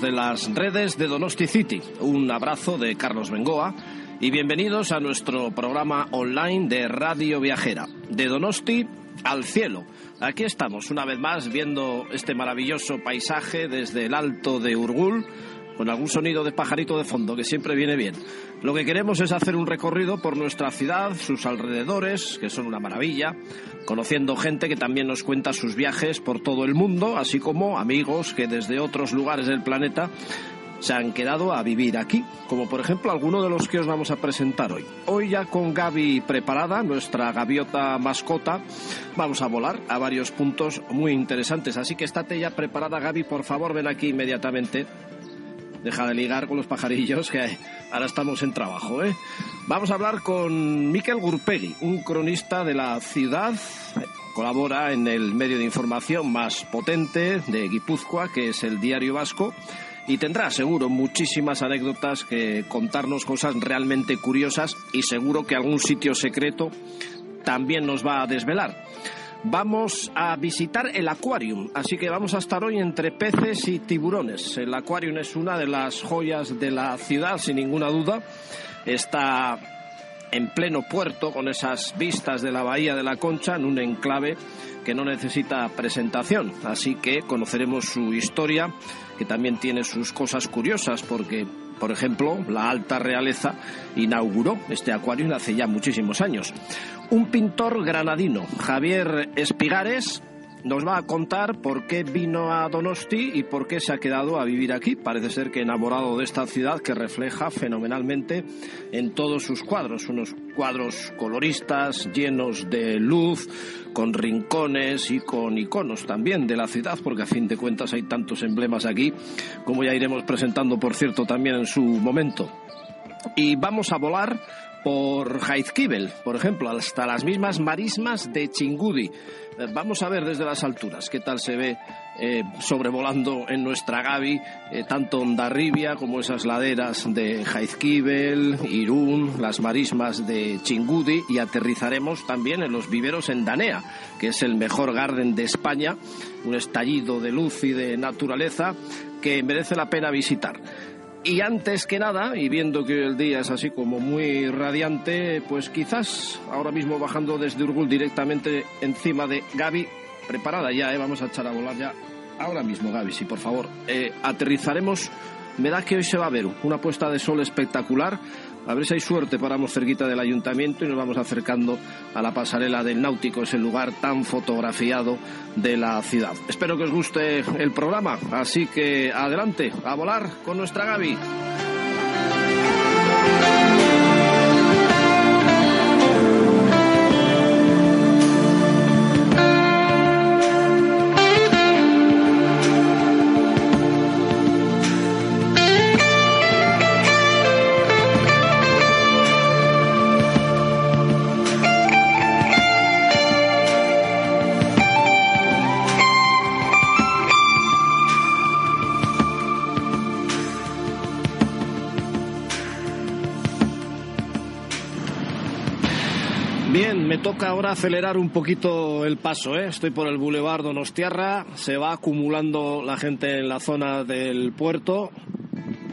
de las redes de Donosti City? Un abrazo de Carlos Bengoa y bienvenidos a nuestro programa online de Radio Viajera, de Donosti al cielo. Aquí estamos una vez más viendo este maravilloso paisaje desde el alto de Urgul con algún sonido de pajarito de fondo que siempre viene bien. Lo que queremos es hacer un recorrido por nuestra ciudad, sus alrededores, que son una maravilla, conociendo gente que también nos cuenta sus viajes por todo el mundo, así como amigos que desde otros lugares del planeta se han quedado a vivir aquí, como por ejemplo alguno de los que os vamos a presentar hoy. Hoy ya con Gaby preparada, nuestra gaviota mascota, vamos a volar a varios puntos muy interesantes, así que estate ya preparada Gaby, por favor ven aquí inmediatamente Deja de ligar con los pajarillos, que ahora estamos en trabajo. ¿eh? Vamos a hablar con Miquel Gurpegui, un cronista de la ciudad. Colabora en el medio de información más potente de Guipúzcoa, que es el Diario Vasco y tendrá seguro muchísimas anécdotas que contarnos cosas realmente curiosas y seguro que algún sitio secreto también nos va a desvelar vamos a visitar el Aquarium. Así que vamos a estar hoy entre peces y tiburones. El Aquarium es una de las joyas de la ciudad, sin ninguna duda. Está en pleno puerto, con esas vistas de la Bahía de la Concha, en un enclave que no necesita presentación. Así que conoceremos su historia, que también tiene sus cosas curiosas, porque por ejemplo, la alta realeza inauguró este acuario hace ya muchísimos años. Un pintor granadino, Javier Espigares, nos va a contar por qué vino a Donosti y por qué se ha quedado a vivir aquí. Parece ser que enamorado de esta ciudad que refleja fenomenalmente en todos sus cuadros, unos cuadros coloristas llenos de luz, con rincones y con iconos también de la ciudad, porque a fin de cuentas hay tantos emblemas aquí, como ya iremos presentando, por cierto, también en su momento. Y vamos a volar por Jaizkibel, por ejemplo, hasta las mismas marismas de Chingudi. Eh, vamos a ver desde las alturas qué tal se ve eh, sobrevolando en nuestra Gavi eh, tanto Ondarribia como esas laderas de Jaizkibel, Irún, las marismas de Chingudi y aterrizaremos también en los viveros en Danea, que es el mejor garden de España, un estallido de luz y de naturaleza que merece la pena visitar. Y antes que nada, y viendo que el día es así como muy radiante, pues quizás ahora mismo bajando desde Urgul directamente encima de Gaby, preparada ya, ¿eh? vamos a echar a volar ya. Ahora mismo, Gaby, sí, por favor. Eh, aterrizaremos. Me da que hoy se va a ver una puesta de sol espectacular a ver si hay suerte, paramos cerquita del ayuntamiento y nos vamos acercando a la pasarela del Náutico, ese lugar tan fotografiado de la ciudad. Espero que os guste el programa, así que adelante, a volar con nuestra Gaby. Toca ahora acelerar un poquito el paso. ¿eh? Estoy por el Boulevard Donostiarra, se va acumulando la gente en la zona del puerto.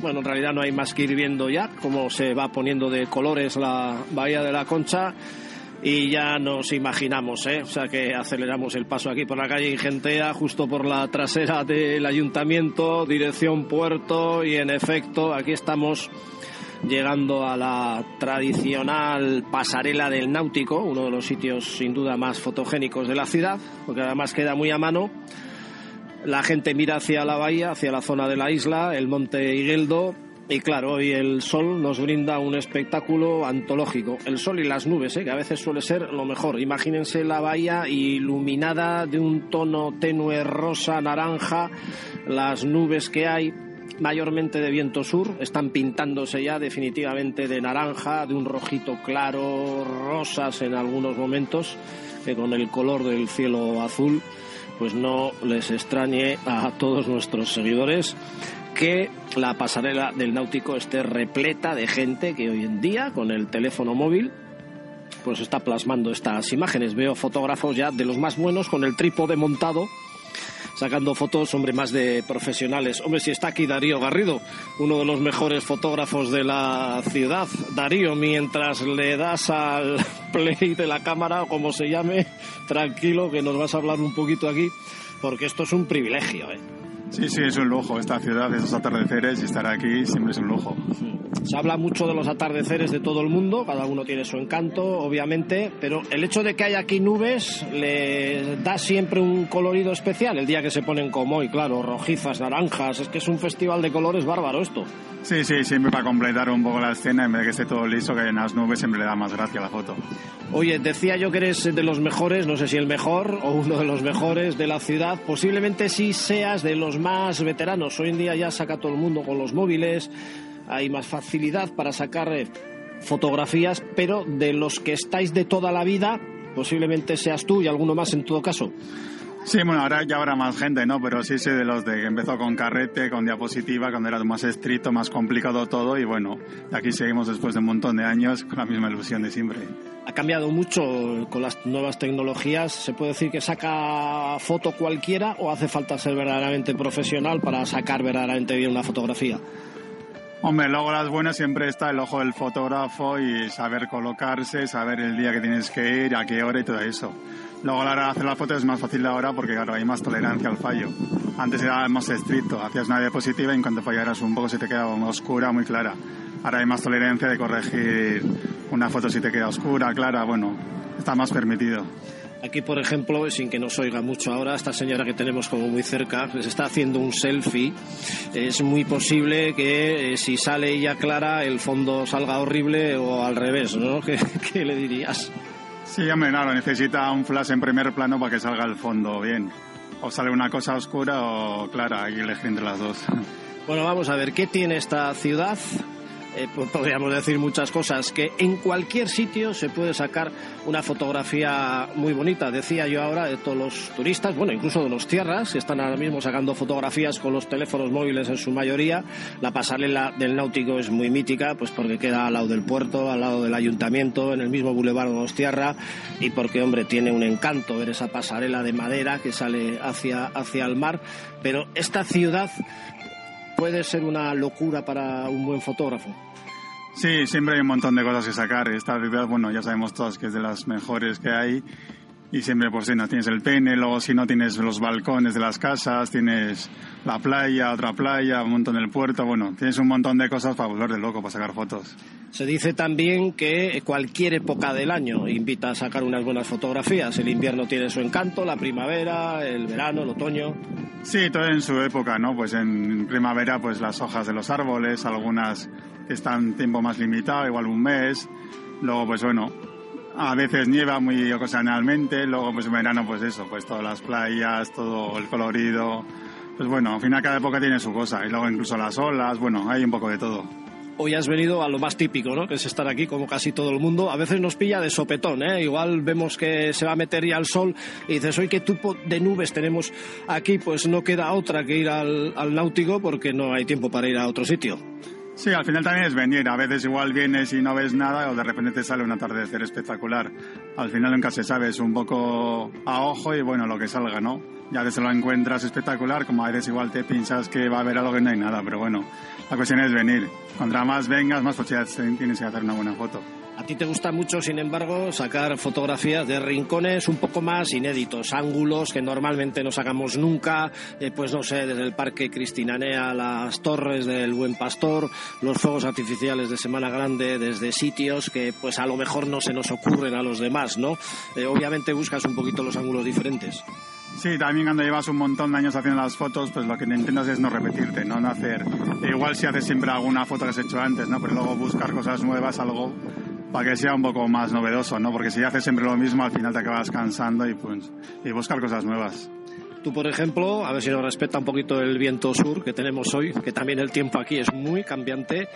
Bueno, en realidad no hay más que ir viendo ya cómo se va poniendo de colores la Bahía de la Concha y ya nos imaginamos, ¿eh? o sea que aceleramos el paso aquí por la calle Ingentea, justo por la trasera del ayuntamiento, dirección puerto y en efecto aquí estamos llegando a la tradicional pasarela del náutico, uno de los sitios sin duda más fotogénicos de la ciudad, porque además queda muy a mano. La gente mira hacia la bahía, hacia la zona de la isla, el monte Higueldo, y claro, hoy el sol nos brinda un espectáculo antológico. El sol y las nubes, ¿eh? que a veces suele ser lo mejor. Imagínense la bahía iluminada de un tono tenue rosa, naranja, las nubes que hay mayormente de viento sur, están pintándose ya definitivamente de naranja, de un rojito claro, rosas en algunos momentos, que con el color del cielo azul, pues no les extrañe a todos nuestros seguidores que la pasarela del náutico esté repleta de gente que hoy en día con el teléfono móvil pues está plasmando estas imágenes. Veo fotógrafos ya de los más buenos con el trípode montado sacando fotos, hombre, más de profesionales. Hombre, si está aquí Darío Garrido, uno de los mejores fotógrafos de la ciudad. Darío, mientras le das al play de la cámara, o como se llame, tranquilo, que nos vas a hablar un poquito aquí, porque esto es un privilegio, ¿eh? Sí, sí, es un lujo. Esta ciudad, esos atardeceres y estar aquí siempre es un lujo. Se habla mucho de los atardeceres de todo el mundo, cada uno tiene su encanto, obviamente, pero el hecho de que haya aquí nubes le da siempre un colorido especial. El día que se ponen como hoy, claro, rojizas, naranjas, es que es un festival de colores bárbaro esto. Sí, sí, siempre para completar un poco la escena, en vez de que esté todo liso, que hay en las nubes, siempre le da más gracia a la foto. Oye, decía yo que eres de los mejores, no sé si el mejor o uno de los mejores de la ciudad, posiblemente sí seas de los más veteranos. Hoy en día ya saca todo el mundo con los móviles, hay más facilidad para sacar eh, fotografías, pero de los que estáis de toda la vida, posiblemente seas tú y alguno más en todo caso. Sí, bueno, ahora ya habrá más gente, ¿no? Pero sí sé de los de que empezó con carrete, con diapositiva, cuando era más estricto, más complicado todo y bueno, aquí seguimos después de un montón de años con la misma ilusión de siempre. Ha cambiado mucho con las nuevas tecnologías. ¿Se puede decir que saca foto cualquiera o hace falta ser verdaderamente profesional para sacar verdaderamente bien una fotografía? Hombre, luego las buenas siempre está el ojo del fotógrafo y saber colocarse, saber el día que tienes que ir, a qué hora y todo eso. Luego a la hora de hacer las fotos es más fácil ahora porque claro, hay más tolerancia al fallo. Antes era más estricto, hacías una diapositiva y en cuanto fallaras un poco se te quedaba oscura, muy clara. Ahora hay más tolerancia de corregir una foto si te queda oscura, clara, bueno, está más permitido. Aquí, por ejemplo, sin que nos oiga mucho ahora, esta señora que tenemos como muy cerca, les está haciendo un selfie. Es muy posible que eh, si sale ella clara, el fondo salga horrible o al revés, ¿no? ¿Qué, qué le dirías? Sí, hombre, claro, necesita un flash en primer plano para que salga el fondo bien. O sale una cosa oscura o clara, hay que elegir entre las dos. Bueno, vamos a ver, ¿qué tiene esta ciudad? Eh, podríamos decir muchas cosas, que en cualquier sitio se puede sacar una fotografía muy bonita. Decía yo ahora de todos los turistas, bueno, incluso de los tierras, que están ahora mismo sacando fotografías con los teléfonos móviles en su mayoría. La pasarela del náutico es muy mítica, pues porque queda al lado del puerto, al lado del ayuntamiento, en el mismo Boulevard de los Tierra, y porque, hombre, tiene un encanto ver esa pasarela de madera que sale hacia, hacia el mar. Pero esta ciudad puede ser una locura para un buen fotógrafo. Sí, siempre hay un montón de cosas que sacar. Esta ciudad, bueno, ya sabemos todos que es de las mejores que hay. Y siempre, pues si no tienes el pene, luego si no tienes los balcones de las casas, tienes la playa, otra playa, un montón del puerto, bueno, tienes un montón de cosas para volver de loco, para sacar fotos. Se dice también que cualquier época del año invita a sacar unas buenas fotografías. El invierno tiene su encanto, la primavera, el verano, el otoño. Sí, todo en su época, ¿no? Pues en primavera, pues las hojas de los árboles, algunas están tiempo más limitado, igual un mes. Luego, pues bueno, a veces nieva muy ocasionalmente, luego pues en verano pues eso, pues todas las playas, todo el colorido. Pues bueno, al final cada época tiene su cosa y luego incluso las olas, bueno, hay un poco de todo. Hoy has venido a lo más típico, ¿no? Que es estar aquí como casi todo el mundo. A veces nos pilla de sopetón, ¿eh? Igual vemos que se va a meter ya el sol y dices, hoy qué tipo de nubes tenemos aquí, pues no queda otra que ir al, al náutico porque no hay tiempo para ir a otro sitio. Sí, al final también es venir. A veces igual vienes y no ves nada o de repente te sale un atardecer espectacular. Al final nunca se sabe, es un poco a ojo y bueno, lo que salga, ¿no? Ya veces lo encuentras espectacular, como a veces igual te piensas que va a haber algo que no hay nada, pero bueno, la cuestión es venir. Contra más vengas, más posibilidades tienes de hacer una buena foto. A ti te gusta mucho, sin embargo, sacar fotografías de rincones un poco más inéditos, ángulos que normalmente no sacamos nunca, eh, pues no sé, desde el Parque Cristinanea, las torres del Buen Pastor, los fuegos artificiales de Semana Grande, desde sitios que pues a lo mejor no se nos ocurren a los demás, ¿no? Eh, obviamente buscas un poquito los ángulos diferentes. Sí, también cuando llevas un montón de años haciendo las fotos, pues lo que intentas es no repetirte, no, no hacer. Igual si haces siempre alguna foto que has hecho antes, ¿no? Pero luego buscar cosas nuevas, algo para que sea un poco más novedoso, ¿no? Porque si haces siempre lo mismo, al final te acabas cansando y pues y buscar cosas nuevas. Tú, por ejemplo, a ver si nos respeta un poquito el viento sur que tenemos hoy, que también el tiempo aquí es muy cambiante.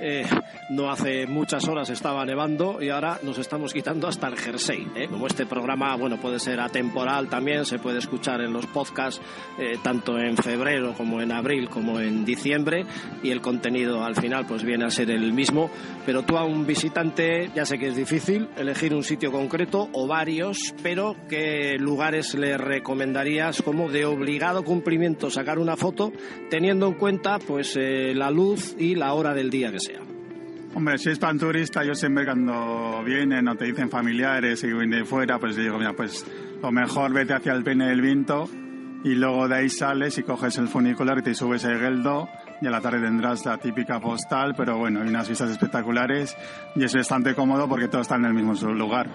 Eh, no hace muchas horas estaba nevando y ahora nos estamos quitando hasta el jersey. ¿eh? Como este programa, bueno, puede ser atemporal también, se puede escuchar en los podcasts eh, tanto en febrero como en abril como en diciembre y el contenido al final pues viene a ser el mismo. Pero tú a un visitante, ya sé que es difícil elegir un sitio concreto o varios, pero ¿qué lugares le recomendarías? Como de obligado cumplimiento sacar una foto, teniendo en cuenta pues eh, la luz y la hora del día que sea. Hombre, si es pan turista, yo siempre cuando vienen o te dicen familiares y vienen de fuera, pues digo, mira, pues lo mejor vete hacia el pene del viento y luego de ahí sales y coges el funicular y te subes a Egeldo y a la tarde tendrás la típica postal, pero bueno, hay unas vistas espectaculares y es bastante cómodo porque todo está en el mismo lugar.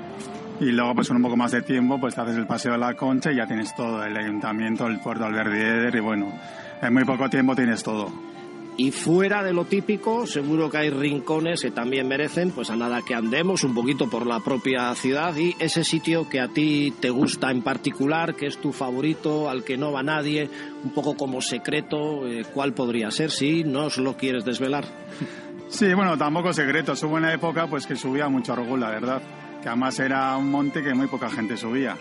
Y luego, pues con un poco más de tiempo, pues te haces el paseo de la Concha y ya tienes todo, el ayuntamiento, el puerto Alberdier y bueno, en muy poco tiempo tienes todo. Y fuera de lo típico, seguro que hay rincones que también merecen, pues a nada que andemos un poquito por la propia ciudad y ese sitio que a ti te gusta en particular, que es tu favorito, al que no va nadie, un poco como secreto, eh, ¿cuál podría ser? Si no os lo quieres desvelar. Sí, bueno, tampoco secreto. Hubo una época pues que subía mucho orgullo, la verdad. Que además era un monte que muy poca gente subía.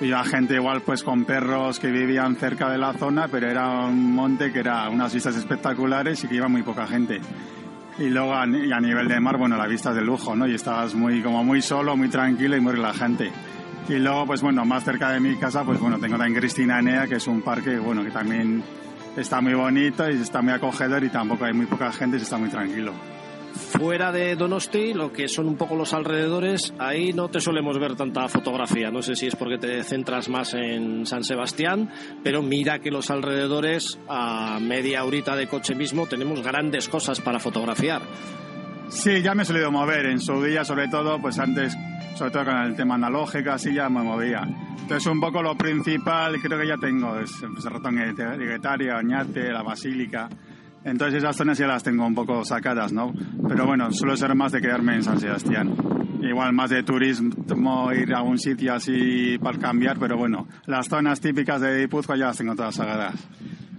La gente igual pues con perros que vivían cerca de la zona, pero era un monte que era unas vistas espectaculares y que iba muy poca gente. Y luego a, y a nivel de mar, bueno, la vista es de lujo, ¿no? Y estabas muy, como muy solo, muy tranquilo y muy relajante. Y luego, pues bueno, más cerca de mi casa, pues bueno, tengo también Cristina Enea, que es un parque, bueno, que también está muy bonito y está muy acogedor y tampoco hay muy poca gente y está muy tranquilo. Fuera de Donosti, lo que son un poco los alrededores, ahí no te solemos ver tanta fotografía. No sé si es porque te centras más en San Sebastián, pero mira que los alrededores, a media horita de coche mismo, tenemos grandes cosas para fotografiar. Sí, ya me he solido mover en su día, sobre todo, pues antes, sobre todo con el tema analógico, así ya me movía. Entonces, un poco lo principal, creo que ya tengo, es pues, el ratón Guetaria, Oñate, la Basílica. Entonces esas zonas ya las tengo un poco sacadas, ¿no? Pero bueno, suelo ser más de quedarme en San Sebastián. Igual más de turismo, ir a un sitio así para cambiar, pero bueno, las zonas típicas de Guipúzcoa ya las tengo todas sacadas.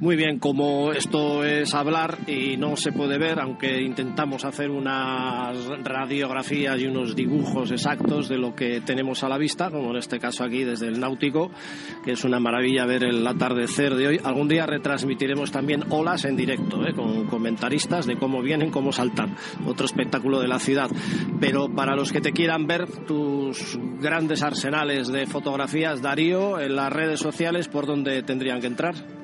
Muy bien, como esto es hablar y no se puede ver, aunque intentamos hacer unas radiografías y unos dibujos exactos de lo que tenemos a la vista, como en este caso aquí desde el Náutico, que es una maravilla ver el atardecer de hoy. Algún día retransmitiremos también olas en directo, ¿eh? con comentaristas de cómo vienen, cómo saltan. Otro espectáculo de la ciudad. Pero para los que te quieran ver tus grandes arsenales de fotografías, Darío, en las redes sociales, ¿por dónde tendrían que entrar?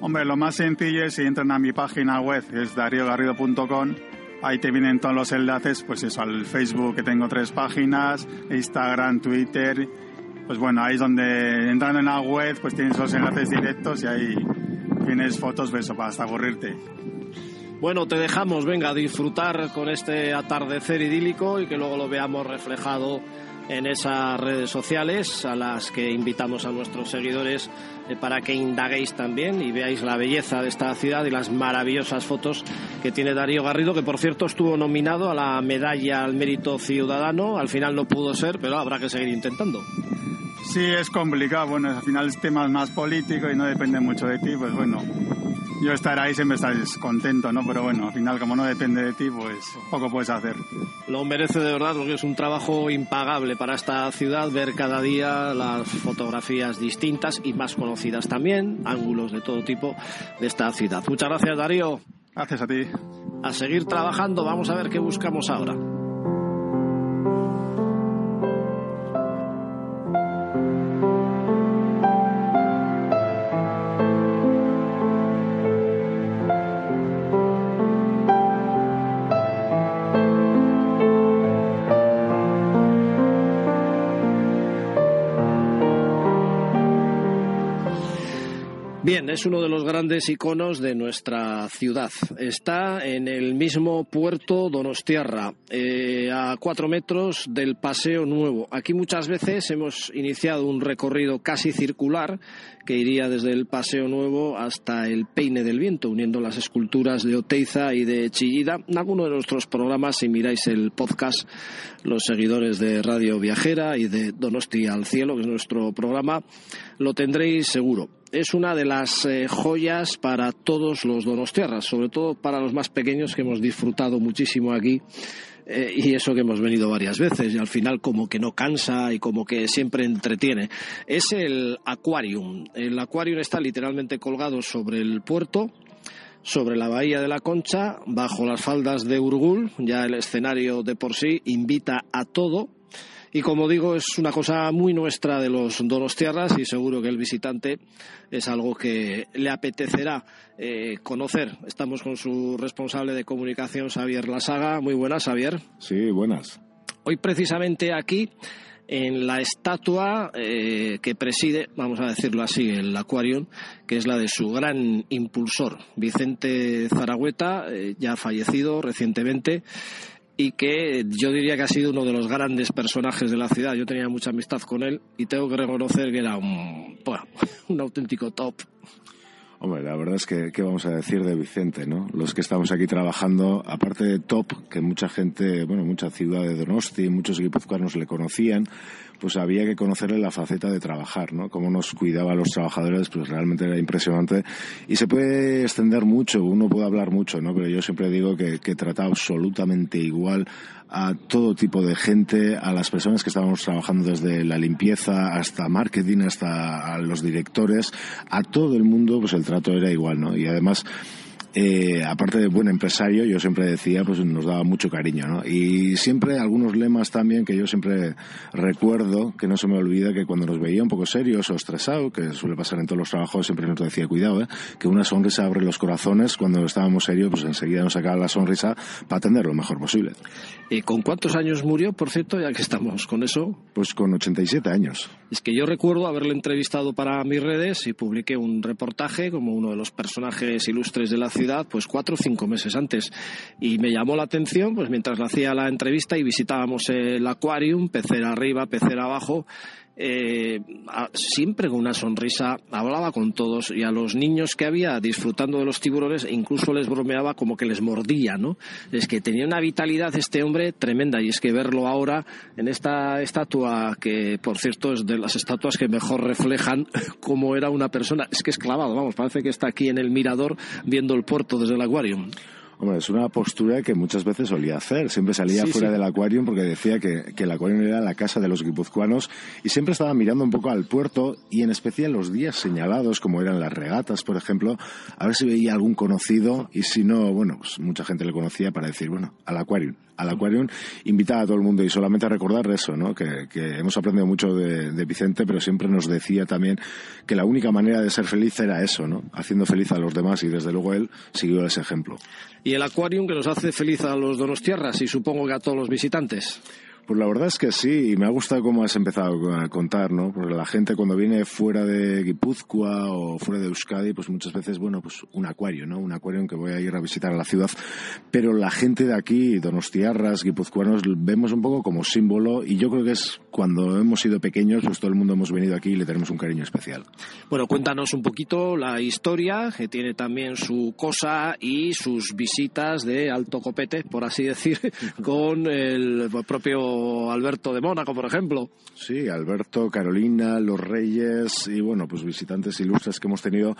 Hombre, lo más sencillo es si entran a mi página web, que es dariogarrido.com, ahí te vienen todos los enlaces, pues eso, al Facebook que tengo tres páginas, Instagram, Twitter, pues bueno, ahí es donde entrando en la web, pues tienes los enlaces directos y ahí tienes fotos, beso, para hasta aburrirte. Bueno, te dejamos, venga, disfrutar con este atardecer idílico y que luego lo veamos reflejado en esas redes sociales a las que invitamos a nuestros seguidores eh, para que indaguéis también y veáis la belleza de esta ciudad y las maravillosas fotos que tiene Darío Garrido, que por cierto estuvo nominado a la medalla al mérito ciudadano, al final no pudo ser, pero habrá que seguir intentando. Sí, es complicado, bueno, al final es tema más político y no depende mucho de ti, pues bueno, yo estar ahí siempre estás contento, ¿no? Pero bueno, al final como no depende de ti, pues poco puedes hacer. Lo merece de verdad porque es un trabajo impagable para esta ciudad ver cada día las fotografías distintas y más conocidas también, ángulos de todo tipo de esta ciudad. Muchas gracias Darío. Gracias a ti. A seguir trabajando, vamos a ver qué buscamos ahora. Es uno de los grandes iconos de nuestra ciudad. Está en el mismo puerto Donostiarra, eh, a cuatro metros del Paseo Nuevo. Aquí muchas veces hemos iniciado un recorrido casi circular que iría desde el Paseo Nuevo hasta el Peine del Viento, uniendo las esculturas de Oteiza y de Chillida. En alguno de nuestros programas, si miráis el podcast, los seguidores de Radio Viajera y de Donosti al Cielo, que es nuestro programa, lo tendréis seguro es una de las eh, joyas para todos los donostiarras, sobre todo para los más pequeños que hemos disfrutado muchísimo aquí. Eh, y eso que hemos venido varias veces y al final como que no cansa y como que siempre entretiene. Es el Aquarium. El Aquarium está literalmente colgado sobre el puerto, sobre la bahía de la Concha, bajo las faldas de Urgul. Ya el escenario de por sí invita a todo Y como digo, es una cosa muy nuestra de los Donostiarras y seguro que el visitante es algo que le apetecerá eh, conocer. Estamos con su responsable de comunicación, Xavier Lasaga. Muy buenas, Xavier. Sí, buenas. Hoy precisamente aquí en la estatua eh, que preside, vamos a decirlo así, el Aquarium, que es la de su gran impulsor, Vicente Zaragüeta, eh, ya fallecido recientemente y que yo diría que ha sido uno de los grandes personajes de la ciudad. Yo tenía mucha amistad con él y tengo que reconocer que era un, un auténtico top. Hombre, la verdad es que, ¿qué vamos a decir de Vicente, no? Los que estamos aquí trabajando, aparte de top, que mucha gente, bueno, mucha ciudad de Donosti, muchos guipuzcoanos le conocían, pues había que conocerle la faceta de trabajar, ¿no? Cómo nos cuidaba a los trabajadores, pues realmente era impresionante. Y se puede extender mucho, uno puede hablar mucho, ¿no? Pero yo siempre digo que, que trata absolutamente igual a todo tipo de gente, a las personas que estábamos trabajando desde la limpieza hasta marketing, hasta a los directores, a todo el mundo, pues el trato era igual, ¿no? Y además, eh, aparte de buen empresario, yo siempre decía, pues nos daba mucho cariño, ¿no? Y siempre algunos lemas también que yo siempre recuerdo, que no se me olvida, que cuando nos veía un poco serios o estresados, que suele pasar en todos los trabajos, siempre nos decía, cuidado, ¿eh? que una sonrisa abre los corazones, cuando estábamos serios, pues enseguida nos sacaba la sonrisa para atender lo mejor posible. ¿Y con cuántos años murió, por cierto, ya que estamos con eso? Pues con 87 años. Es que yo recuerdo haberle entrevistado para mis redes y publiqué un reportaje como uno de los personajes ilustres de la ciudad pues cuatro o cinco meses antes. Y me llamó la atención, pues mientras le hacía la entrevista y visitábamos el aquarium, pecera arriba, pecera abajo, eh, siempre con una sonrisa, hablaba con todos y a los niños que había disfrutando de los tiburones incluso les bromeaba como que les mordía, ¿no? Es que tenía una vitalidad este hombre tremenda y es que verlo ahora en esta estatua que por cierto es de las estatuas que mejor reflejan cómo era una persona, es que es clavado, vamos, parece que está aquí en el mirador viendo el puerto desde el acuario. Hombre, es una postura que muchas veces solía hacer. Siempre salía fuera del acuario porque decía que, que, el acuario era la casa de los guipuzcoanos y siempre estaba mirando un poco al puerto y en especial los días señalados, como eran las regatas, por ejemplo, a ver si veía algún conocido y si no, bueno, pues mucha gente le conocía para decir, bueno, al acuario al Aquarium, invitaba a todo el mundo y solamente recordar eso, ¿no? que, hemos aprendido mucho de, Vicente, pero siempre nos decía también que la única manera de ser feliz era eso, ¿no? haciendo feliz a los demás y desde luego él siguió ese ejemplo. Y el Aquarium que nos hace feliz a los donostiarras y supongo que a todos los visitantes. Pues la verdad es que sí, y me ha gustado cómo has empezado a contar, ¿no? Porque la gente cuando viene fuera de Guipúzcoa o fuera de Euskadi, pues muchas veces, bueno, pues un acuario, ¿no? Un acuario en que voy a ir a visitar a la ciudad. Pero la gente de aquí, donostiarras, guipuzcoanos, vemos un poco como símbolo y yo creo que es cuando hemos sido pequeños, pues todo el mundo hemos venido aquí y le tenemos un cariño especial. Bueno, cuéntanos un poquito la historia, que tiene también su cosa y sus visitas de alto copete, por así decir, con el propio Alberto de Mónaco, por ejemplo. Sí, Alberto, Carolina, los Reyes y bueno, pues visitantes ilustres que hemos tenido.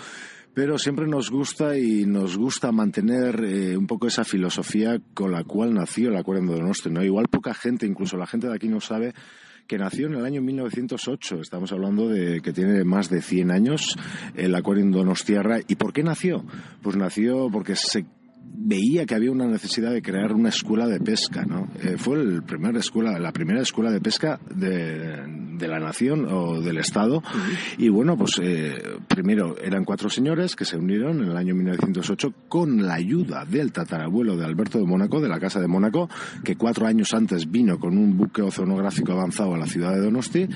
Pero siempre nos gusta y nos gusta mantener eh, un poco esa filosofía con la cual nació el Acuerdo de Donosti. ¿no? Igual poca gente, incluso la gente de aquí no sabe que nació en el año 1908. Estamos hablando de que tiene más de 100 años el Acuario Donostiarra. ¿Y por qué nació? Pues nació porque se veía que había una necesidad de crear una escuela de pesca, ¿no? Eh, fue el primer escuela, la primera escuela de pesca de, la nación o del Estado. Y bueno, pues eh, primero eran cuatro señores que se unieron en el año 1908 con la ayuda del tatarabuelo de Alberto de Mónaco, de la Casa de Mónaco, que cuatro años antes vino con un buque oceanográfico avanzado a la ciudad de Donosti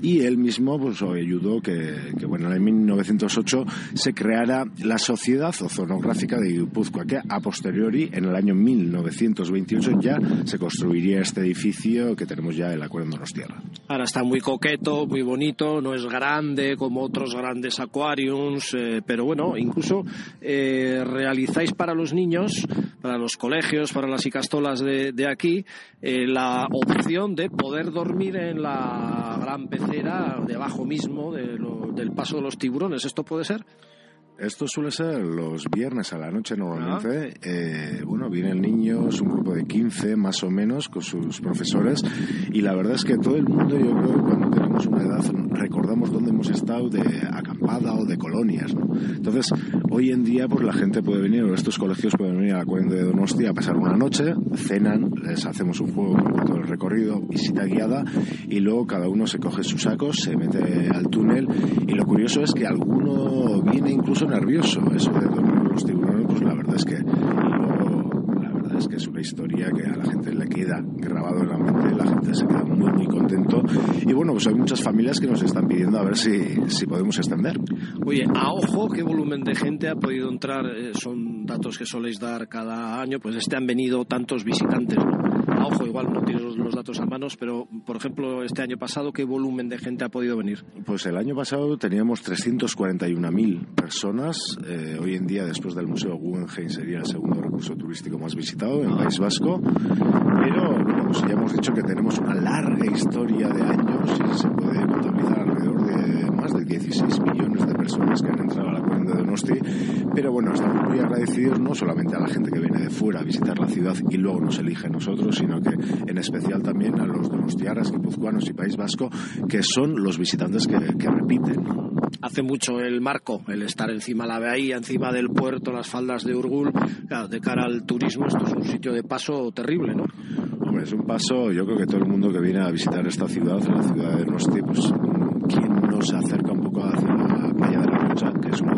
y él mismo pues ayudó que, que bueno, en 1908 se creara la Sociedad Oceanográfica de Guipúzcoa, que a posteriori, en el año 1928, ya se construiría este edificio que tenemos ya el Acuario Donostierra. Ahora está muy coqueto, muy bonito, no es grande como otros grandes acuariums, eh, pero bueno, incluso eh, realizáis para los niños, para los colegios, para las icastolas de, de aquí, eh, la opción de poder dormir en la gran pecera debajo mismo del paso de los tiburones. ¿Esto puede ser? Esto suele ser los viernes a la noche normalmente. Eh, bueno, vienen niños, un grupo de 15 más o menos, con sus profesores. Y la verdad es que todo el mundo, yo creo, cuando tenemos una edad, recordamos dónde hemos estado de acampada o de colonias. ¿no? Entonces, hoy en día, pues la gente puede venir, o estos colegios pueden venir a la Cuenca de Donostia a pasar una noche, cenan, les hacemos un juego con todo el recorrido, visita guiada, y luego cada uno se coge sus sacos, se mete al túnel. Y lo curioso es que alguno viene incluso nervioso. Eso de dormir los tiburones, pues la verdad es que la verdad es que es una historia que a la gente le queda grabado en la mente, la gente se queda muy muy contento y bueno, pues hay muchas familias que nos están pidiendo a ver si, si podemos extender. Oye, a ojo, ¿qué volumen de gente ha podido entrar? Eh, son datos que soléis dar cada año, pues este han venido tantos visitantes, A ojo, igual no tienes los datos a manos, pero por ejemplo, este año pasado, ¿qué volumen de gente ha podido venir? Pues el año pasado teníamos 341.000 personas. Eh, hoy en día, después del Museo Guggenheim, sería el segundo recurso turístico más visitado en el País Vasco. Pero bueno, pues ya hemos dicho que tenemos una larga historia de años y se puede contabilizar alrededor de más de 16 millones de personas que han entrado a la de Donosti. Pero bueno, estamos muy agradecidos no solamente a la gente que viene de fuera a visitar la ciudad y luego nos elige a nosotros, sino que en especial también a los donostiaras, guipuzcoanos y País Vasco, que son los visitantes que, que repiten. Hace mucho el marco, el estar encima de la bahía, encima del puerto, las faldas de Urgul, claro, de cara al turismo, esto es un sitio de paso terrible, ¿no? Hombre, es un paso, yo creo que todo el mundo que viene a visitar esta ciudad, la ciudad de Donosti, pues quien no se acerca un poco hacia la playa de la Rocha, que es uno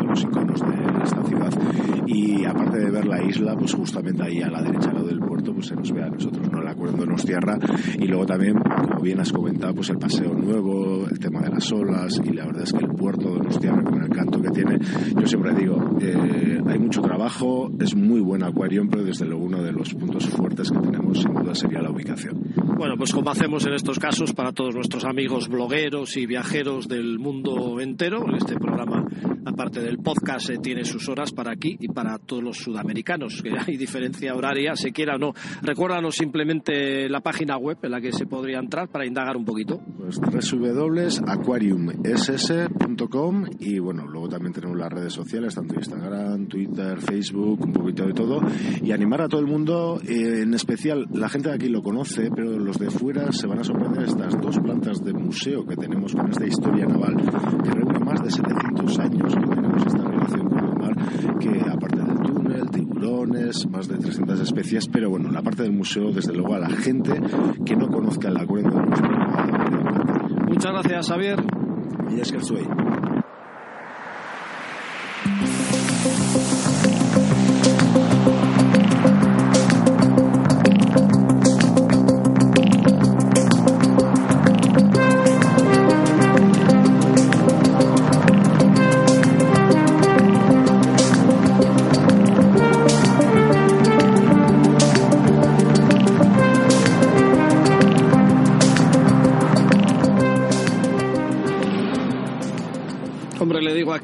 de los iconos de esta ciudad, y aparte de ver la isla, pues justamente ahí a la derecha lado del puerto, pues se nos ve a nosotros, ¿no? La acuerdo de Tierra, y luego también, como bien has comentado, pues el paseo nuevo, el tema de las olas, y la verdad es que el puerto de Tierra con el canto que tiene, yo siempre digo, eh, hay mucho trabajo, es muy buen acuario, pero desde luego uno de los puntos fuertes que tenemos sin duda sería la ubicación. Bueno, pues como hacemos en estos casos para todos nuestros amigos blogueros y viajeros del mundo entero, este programa, aparte del podcast, eh, tiene sus horas para aquí y para todos los sudamericanos, que hay diferencia horaria, se quiera o no. Recuérdanos simplemente la página web en la que se podría entrar para indagar un poquito. Pues www.aquariumss.com y bueno, luego también tenemos las redes sociales, tanto Instagram, Twitter, Facebook, un poquito de todo, y animar a todo el mundo, eh, en especial la gente de aquí lo conoce, pero los de fuera se van a sorprender estas dos plantas de museo que tenemos con esta historia naval, que reúne más de 700 años que tenemos esta relación con el mar, que aparte del túnel, tiburones, más de 300 especies, pero bueno, la parte del museo, desde luego a la gente que no conozca el acuerdo del museo. Muchas gracias, Javier. Y es que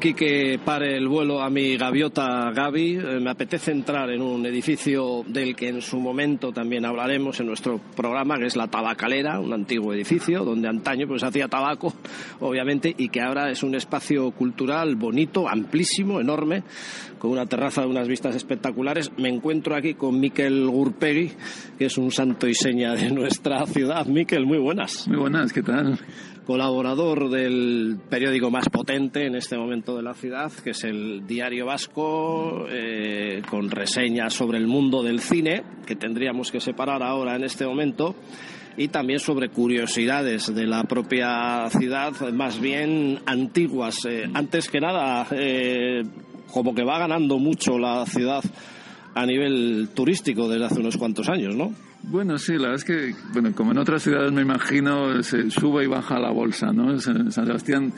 aquí que pare el vuelo a mi gaviota Gaby. Eh, me apetece entrar en un edificio del que en su momento también hablaremos en nuestro programa, que es la Tabacalera, un antiguo edificio donde antaño pues hacía tabaco, obviamente, y que ahora es un espacio cultural bonito, amplísimo, enorme, con una terraza de unas vistas espectaculares. Me encuentro aquí con Miquel Gurpegui, que es un santo y seña de nuestra ciudad. Miquel, muy buenas. Muy buenas, ¿qué tal? Colaborador del periódico más potente en este momento de la ciudad, que es el Diario Vasco, eh, con reseñas sobre el mundo del cine, que tendríamos que separar ahora en este momento, y también sobre curiosidades de la propia ciudad, más bien antiguas. Eh, antes que nada, eh, como que va ganando mucho la ciudad a nivel turístico desde hace unos cuantos años, ¿no? Bueno, sí, la verdad es que, bueno, como en otras ciudades me imagino, se sube y baja la bolsa, ¿no? San Sebastián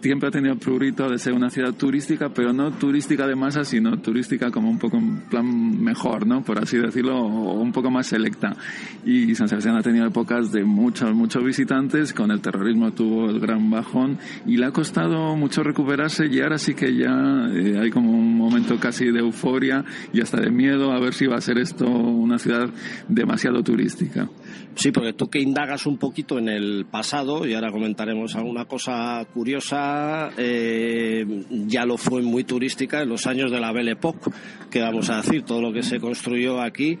siempre ha tenido prurito de ser una ciudad turística, pero no turística de masa, sino turística como un poco en plan mejor, ¿no? Por así decirlo, o un poco más selecta. Y San Sebastián ha tenido épocas de muchos, muchos visitantes, con el terrorismo tuvo el gran bajón y le ha costado mucho recuperarse y ahora sí que ya eh, hay como un momento casi de euforia y hasta de miedo a ver si va a ser esto una ciudad demasiado turística. Sí, porque tú que indagas un poquito en el pasado, y ahora comentaremos alguna cosa curiosa, eh, ya lo fue muy turística en los años de la Belle Époque, que vamos a decir, todo lo que se construyó aquí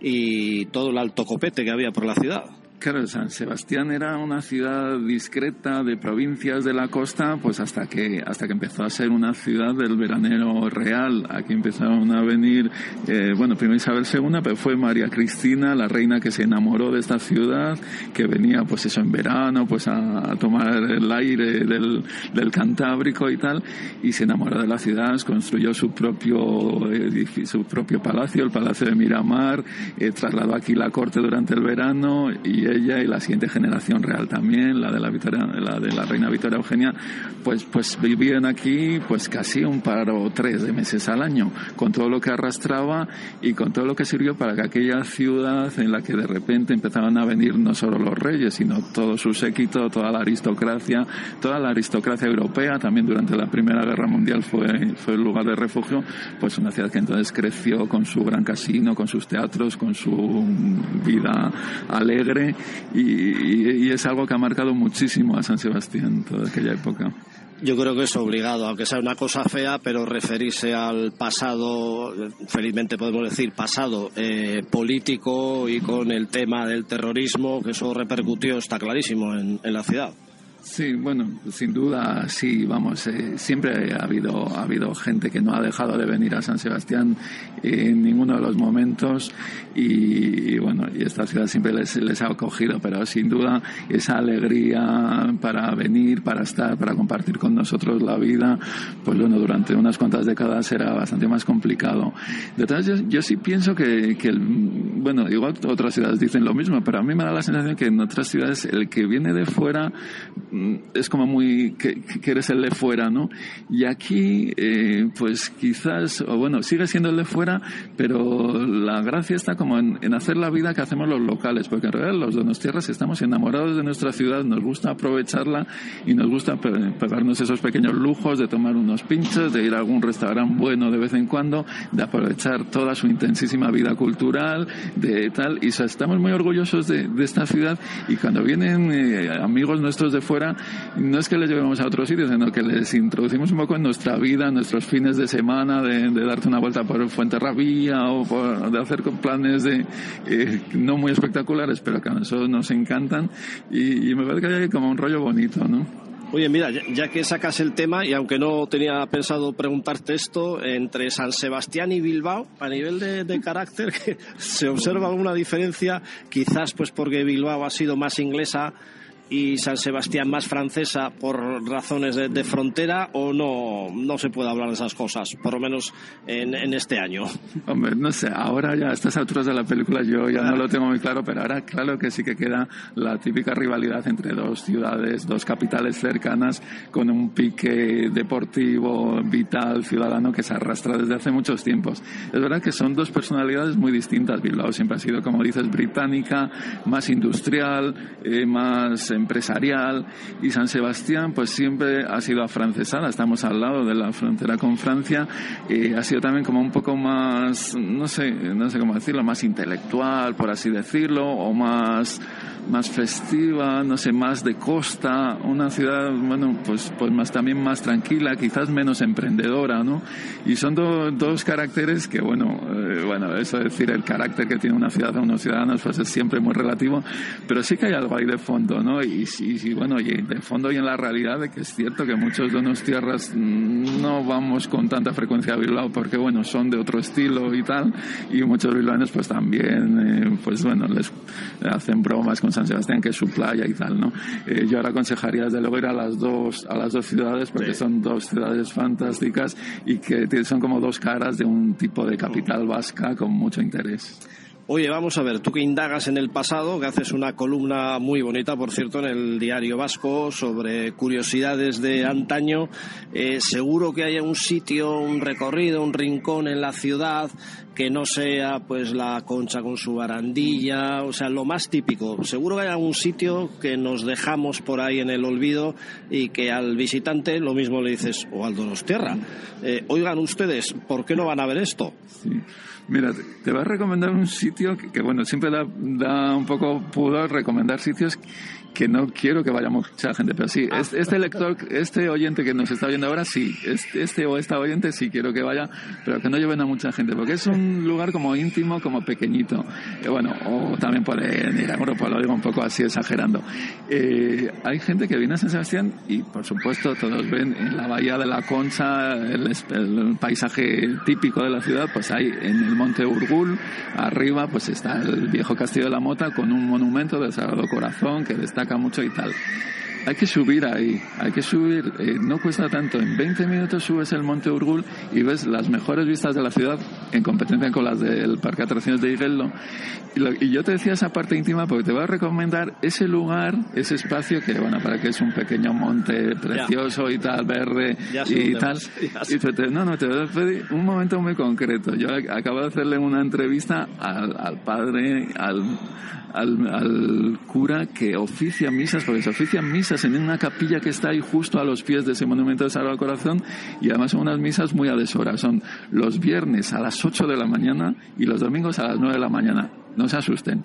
y todo el alto copete que había por la ciudad. Claro, San Sebastián era una ciudad discreta de provincias de la costa, pues hasta que hasta que empezó a ser una ciudad del veranero real. Aquí empezaron a venir, eh, bueno, primero Isabel II, pero fue María Cristina, la reina que se enamoró de esta ciudad, que venía, pues eso, en verano, pues a, tomar el aire del, del, Cantábrico y tal, y se enamoró de la ciudad, construyó su propio edificio, su propio palacio, el Palacio de Miramar, eh, trasladó aquí la corte durante el verano y ella y la siguiente generación real también, la de la Victoria, la de la reina Victoria Eugenia, pues, pues vivían aquí pues casi un par o tres de meses al año, con todo lo que arrastraba y con todo lo que sirvió para que aquella ciudad en la que de repente empezaban a venir no solo los reyes, sino todo su séquito, toda la aristocracia, toda la aristocracia europea, también durante la Primera Guerra Mundial fue, fue el lugar de refugio, pues una ciudad que entonces creció con su gran casino, con sus teatros, con su vida alegre y, es algo que ha marcado muchísimo a San Sebastián toda aquella época. Yo creo que es obligado, aunque sea una cosa fea, pero referirse al pasado, felizmente podemos decir pasado eh, político y con el tema del terrorismo, que eso repercutió, está clarísimo, en la ciudad. Sí, bueno, sin duda, sí, vamos, eh, siempre ha habido, ha habido gente que no ha dejado de venir a San Sebastián en ninguno de los momentos y, bueno, y esta ciudad siempre les, les, ha acogido, pero sin duda esa alegría para venir, para estar, para compartir con nosotros la vida, pues bueno, durante unas cuantas décadas era bastante más complicado. De todas yo, yo sí pienso que, que bueno, igual otras ciudades dicen lo mismo, pero a mí me da la sensación que en otras ciudades el que viene de fuera es como muy que, eres el de fuera, ¿no? Y aquí, eh, pues quizás, o bueno, sigue siendo el de fuera, pero la gracia está como en, hacer la vida que hacemos los locales, porque en realidad los de nuestras tierras estamos enamorados de nuestra ciudad, nos gusta aprovecharla y nos gusta pegarnos esos pequeños lujos de tomar unos pinchos, de ir a algún restaurante bueno de vez en cuando, de aprovechar toda su intensísima vida cultural, de tal, y estamos muy orgullosos de, esta ciudad y cuando vienen eh, amigos nuestros de fuera, no es que les llevemos a otros sitios, sino que les introducimos un poco en nuestra vida, en nuestros fines de semana, de, darte una vuelta por Fuenterrabía o de hacer planes de, eh, no muy espectaculares, pero que a nosotros nos encantan y, me parece que hay como un rollo bonito, ¿no? Oye, mira, ya, que sacas el tema, y aunque no tenía pensado preguntarte esto, entre San Sebastián y Bilbao, a nivel de, de carácter, se observa alguna diferencia, quizás pues porque Bilbao ha sido más inglesa y San Sebastián más francesa por razones de, frontera o no, no se puede hablar de esas cosas, por lo menos en, en, este año? Hombre, no sé, ahora ya a estas alturas de la película yo ya no lo tengo muy claro, pero ahora claro que sí que queda la típica rivalidad entre dos ciudades, dos capitales cercanas con un pique deportivo, vital, ciudadano que se arrastra desde hace muchos tiempos. Es verdad que son dos personalidades muy distintas. Bilbao siempre ha sido, como dices, británica, más industrial, eh, más empresarial y San Sebastián pues siempre ha sido afrancesada, estamos al lado de la frontera con Francia y ha sido también como un poco más, no sé, no sé cómo decirlo, más intelectual, por así decirlo, o más más festiva, no sé, más de costa, una ciudad, bueno, pues, pues más también más tranquila, quizás menos emprendedora, ¿no? Y son dos caracteres que, bueno, eh, bueno, eso es decir, el carácter que tiene una ciudad o unos ciudadanos, pues es siempre muy relativo, pero sí que hay algo ahí de fondo, ¿no? Y, bueno, y de fondo y en la realidad de que es cierto que muchos de nuestras tierras no vamos con tanta frecuencia a Bilbao porque, bueno, son de otro estilo y tal, y muchos bilbaones pues también, eh, pues bueno, les hacen bromas con San Sebastián, que es su playa y tal, ¿no? Eh, yo ahora aconsejaría desde luego ir a las dos, a las dos ciudades porque son dos ciudades fantásticas y que son como dos caras de un tipo de capital vasca con mucho interés. Oye, vamos a ver, tú que indagas en el pasado, que haces una columna muy bonita, por cierto, en el diario vasco sobre curiosidades de antaño, eh, seguro que haya un sitio, un recorrido, un rincón en la ciudad que no sea pues la concha con su barandilla, o sea, lo más típico. Seguro que hay algún sitio que nos dejamos por ahí en el olvido y que al visitante lo mismo le dices, o al Donostierra, eh, oigan ustedes, ¿por qué no van a ver esto? Mira, te voy a recomendar un sitio que, bueno, siempre da, da, un poco pudor recomendar sitios que no quiero que vaya mucha gente, pero sí, este, lector, este oyente que nos está viendo ahora, sí, este, o esta oyente sí quiero que vaya, pero que no lleven a mucha gente, porque es un lugar como íntimo, como pequeñito. Eh, bueno, o también pueden ir a lo digo un poco así exagerando. Eh, hay gente que viene a San Sebastián y, por supuesto, todos ven en la bahía de la Concha el, el paisaje típico de la ciudad, pues hay en el monte Urgul, arriba pues está el viejo castillo de la Mota con un monumento del Sagrado Corazón que destaca mucho y tal. Hay que subir ahí, hay que subir, eh, no cuesta tanto, en 20 minutos subes el Monte Urgul y ves las mejores vistas de la ciudad en competencia con las del Parque de Atracciones de Igueldo. Y, lo- y yo te decía esa parte íntima porque te voy a recomendar ese lugar, ese espacio que, bueno, para que es un pequeño monte precioso y tal, verde Ya y tal. ya. Y te- no, no, te voy a pedir un momento muy concreto. Yo ac- acabo de hacerle una entrevista al, al padre, al, al, al cura que oficia misas, porque se ofician misas en una capilla que está ahí justo a los pies de ese monumento de Sagrado Corazón y además son unas misas muy a deshora. Son los viernes a las 8 de la mañana y los domingos a las 9 de la mañana. No se asusten.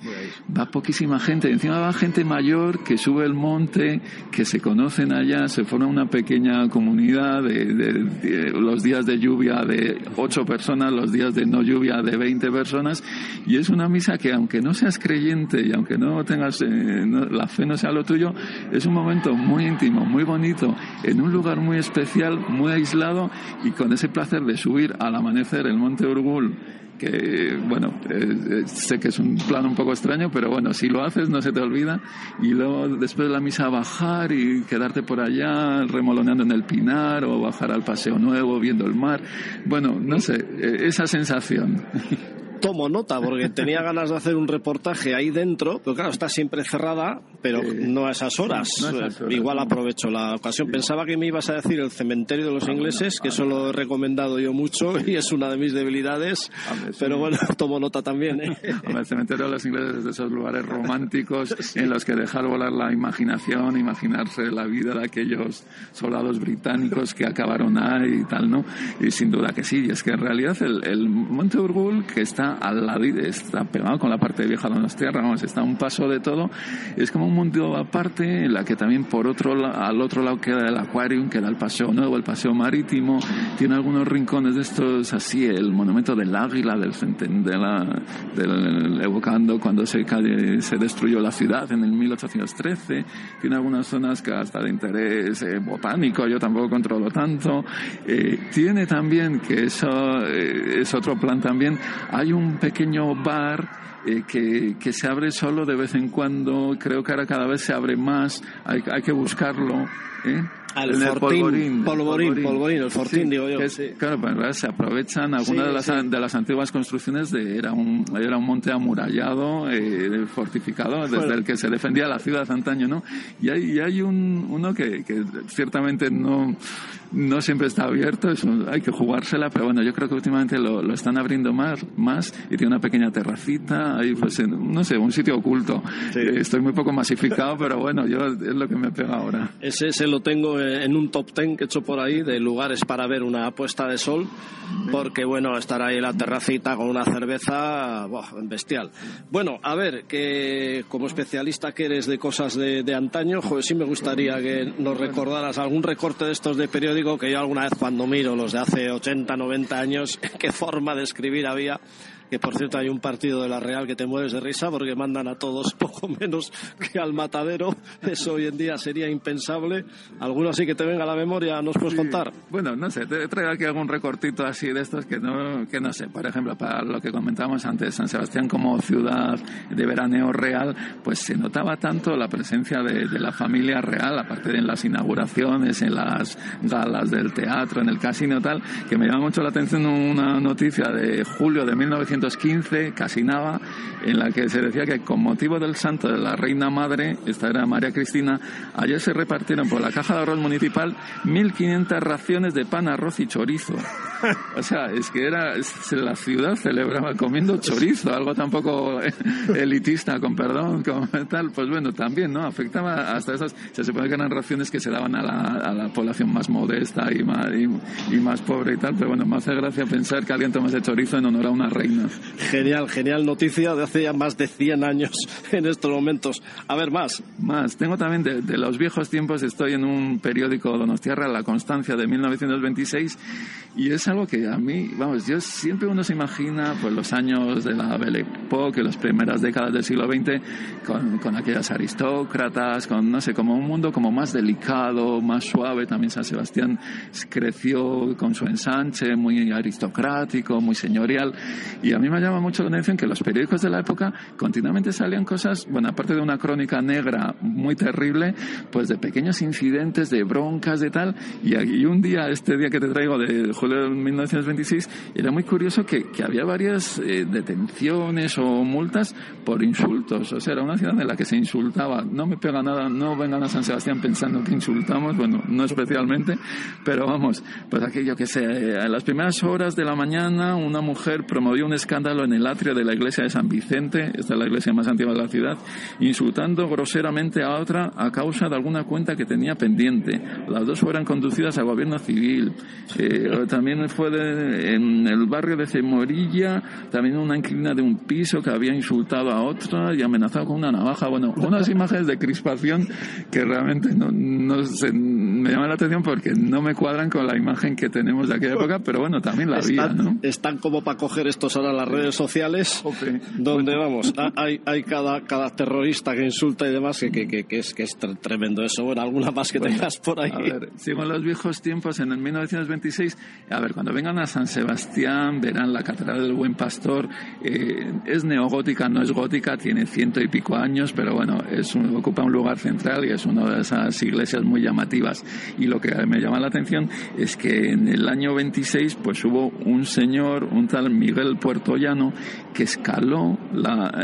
Va poquísima gente. Encima va gente mayor que sube el monte, que se conocen allá, se forma una pequeña comunidad de, de- de los días de lluvia de ocho personas, los días de no lluvia de 20 personas. Y es una misa que aunque no seas creyente y aunque no tengas, eh, no- la fe no sea lo tuyo, es un momento muy íntimo, muy bonito, en un lugar muy especial, muy aislado y con ese placer de subir al amanecer el monte Urgul que bueno, eh, eh, sé que es un plan un poco extraño, pero bueno, si lo haces no se te olvida y luego después de la misa bajar y quedarte por allá remoloneando en el pinar o bajar al paseo nuevo viendo el mar, bueno, no sé, eh, esa sensación. Tomo nota porque tenía ganas de hacer un reportaje ahí dentro, pero claro, está siempre cerrada, pero no a esas horas. no a esas horas, Igual aprovecho la ocasión. Pensaba que me ibas a decir el cementerio de los ingleses, que eso lo he recomendado yo mucho y es una de mis debilidades, sí. pero bueno, tomo nota también. ¿eh? Hombre, el cementerio de los ingleses es de esos lugares románticos en los que dejar volar la imaginación, imaginarse la vida de aquellos soldados británicos que acabaron ahí y tal, ¿no? Y sin duda que sí, y es que en realidad el, el Monte Urgul, que está al lado, está pegado con la parte vieja de Donostierra, vamos, está a un paso de todo, es como un mundo aparte, en la que también por otro al otro lado queda el Aquarium, queda el Paseo Nuevo, el Paseo Marítimo, tiene algunos rincones de estos así, el monumento del águila, del, centen- de la, del- evocando cuando se, se destruyó la ciudad en el 1813, tiene algunas zonas que hasta de interés eh, botánico, yo tampoco controlo tanto, Eh, tiene también, que eso eh, es otro plan también, hay un pequeño bar eh, que, que se abre solo de vez en cuando, creo que ahora cada vez se abre más, hay, hay que buscarlo. ¿eh? Al En el Fortín, polvorín, polvorín, polvorín, el Fortín, digo yo, es- sí. Claro, pues se aprovechan algunas Sí, de, las, sí. de las antiguas construcciones de era un era un monte amurallado, eh, fortificado, desde Bueno. el que se defendía la ciudad antaño, ¿no? Y hay, y hay un, uno que, que ciertamente no, no siempre está abierto, es un- hay que jugársela, pero bueno, yo creo que últimamente lo, lo están abriendo más, más y tiene una pequeña terracita, ahí pues, en- no sé, un sitio oculto. Eh, estoy muy poco masificado, pero bueno, yo es lo que me pega ahora. Ese, ese lo tengo eh, en un top ten que he hecho por ahí de lugares para ver una puesta de sol, porque bueno, estar ahí en la terracita con una cerveza, buah, bestial. Bueno, a ver, que como especialista que eres de cosas de, de antaño, joder, sí me gustaría que nos recordaras algún recorte de estos de periódico que yo alguna vez cuando miro los de hace 80, 90 años, qué forma de escribir había que por cierto hay un partido de la Real que te mueves de risa porque mandan a todos poco menos que al matadero. Eso hoy en día sería impensable. ¿Alguno así que te venga a la memoria nos puedes contar? Bueno, no sé, te traigo aquí algún recortito así de estos que no, que no sé. Por ejemplo, para lo que comentábamos antes, San Sebastián como ciudad de veraneo real, pues se notaba tanto la presencia de, de la familia real, aparte de en las inauguraciones, en las galas del teatro, en el casino tal, que me llama mucho la atención una noticia de julio de 1915, casi nada, en la que se decía que con motivo del santo de la reina madre, esta era María Cristina, ayer se repartieron por la caja de arroz municipal 1.500 raciones de pan, arroz y chorizo. O sea, es que era la ciudad celebraba comiendo chorizo, algo tampoco elitista, con perdón, como tal. Pues bueno, también, ¿no? Afectaba hasta esas. Se supone que eran raciones que se daban a la, a la población más modesta y más, y, más pobre y tal, pero bueno, me hace gracia pensar que alguien tomase chorizo en honor a una reina. Genial, genial noticia de hace ya más de 100 años en estos momentos. A ver, más. Más. Tengo también de, los viejos tiempos, estoy en un periódico Donostiarra, La Constancia de 1926, y es algo que a mí, vamos, yo siempre uno se imagina pues los años de la Belle Époque, las primeras décadas del siglo XX, con, con aquellas aristócratas, con, no sé, como un mundo como más delicado, más suave. También San Sebastián creció con su ensanche, muy aristocrático, muy señorial. Y a mí me llama mucho la atención que los periódicos de la época continuamente salían cosas, bueno, aparte de una crónica negra muy terrible, pues de pequeños incidentes, de broncas, de tal. Y, y un día, este día que te traigo de julio de 1926, era muy curioso que, que había varias eh, detenciones o multas por insultos. O sea, era una ciudad en la que se insultaba. No me pega nada, no vengan a San Sebastián pensando que insultamos, bueno, no especialmente, pero vamos, pues aquello que sé, a las primeras horas de la mañana una mujer promovió un escándalo en el atrio de la iglesia de San Vicente, esta es la iglesia más antigua de la ciudad, insultando groseramente a otra a causa de alguna cuenta que tenía pendiente. Las dos fueron conducidas al gobierno civil. Eh, también fue en el barrio de Cemorilla, también una inquilina de un piso que había insultado a otra y amenazado con una navaja. Bueno, unas imágenes de crispación que realmente no, no se, me llaman la atención porque no me cuadran con la imagen que tenemos de aquella época, pero bueno, también la había, ¿no? Están como para coger estos ahora las redes sociales, donde vamos, hay, hay cada, cada terrorista que insulta y demás, que, que, que, es, que es tremendo eso. Bueno, alguna más que tengas por ahí. A ver, sigo en los viejos tiempos, en el 1926, a ver, cuando vengan a San Sebastián, verán la Catedral del Buen Pastor, eh, es neogótica, no es gótica, tiene ciento y pico años, pero bueno, es ocupa un lugar central y es una de esas iglesias muy llamativas. Y lo que me llama la atención es que en el año 26 pues hubo un señor, un tal Miguel Puertollano, que escaló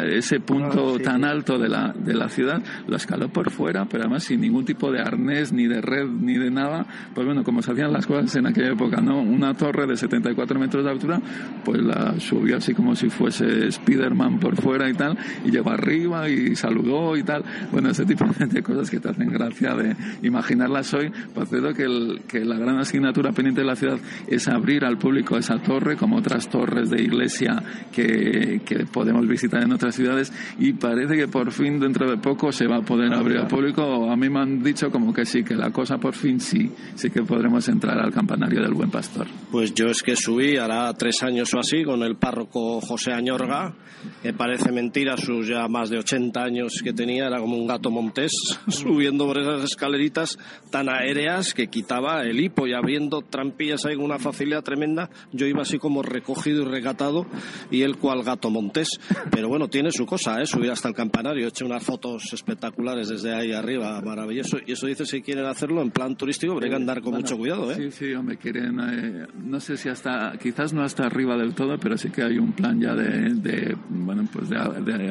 ese punto ah, tan alto de la, de la ciudad, lo escaló por fuera, pero además sin ningún tipo de arnés, ni de red, ni de nada. Pues bueno, como se hacían las cosas en aquella época, ¿no? Una torre de 74 metros de altura, pues la subió así como si fuese Spiderman por fuera y tal, y llegó arriba y saludó y tal. Bueno, ese tipo de cosas que te hacen gracia de imaginarlas hoy, pues creo que, el, que la gran asignatura pendiente de la ciudad es abrir al público esa torre, como otras torres de iglesia que, que podemos visitar en otras ciudades, y parece que por fin dentro de poco se va a poder abrir al público. A mí me han dicho como que sí, que la cosa por fin sí, sí que podremos entrar al campanario del Buen Pastor. Pues yo es que subí hará tres años o así con el párroco José Añorga, que parece mentira sus ya más de 80 años que tenía, era como un gato montés, subiendo por esas escaleritas tan aéreas que quitaba el hipo y abriendo trampillas ahí con una facilidad tremenda, yo iba así como recogido y regatado y él cual gato montés. Pero bueno, tiene su cosa, ¿eh? subir hasta el campanario, he hecho unas fotos espectaculares desde ahí arriba, maravilloso. Y eso dice si quieren hacerlo en plan turístico, pero hay que andar con mucho cuidado. ¿eh? Sí, sí, hombre, quieren, eh, no sé si hasta, quizás no hasta arriba del todo, pero sí que hay un plan ya de, bueno, pues de,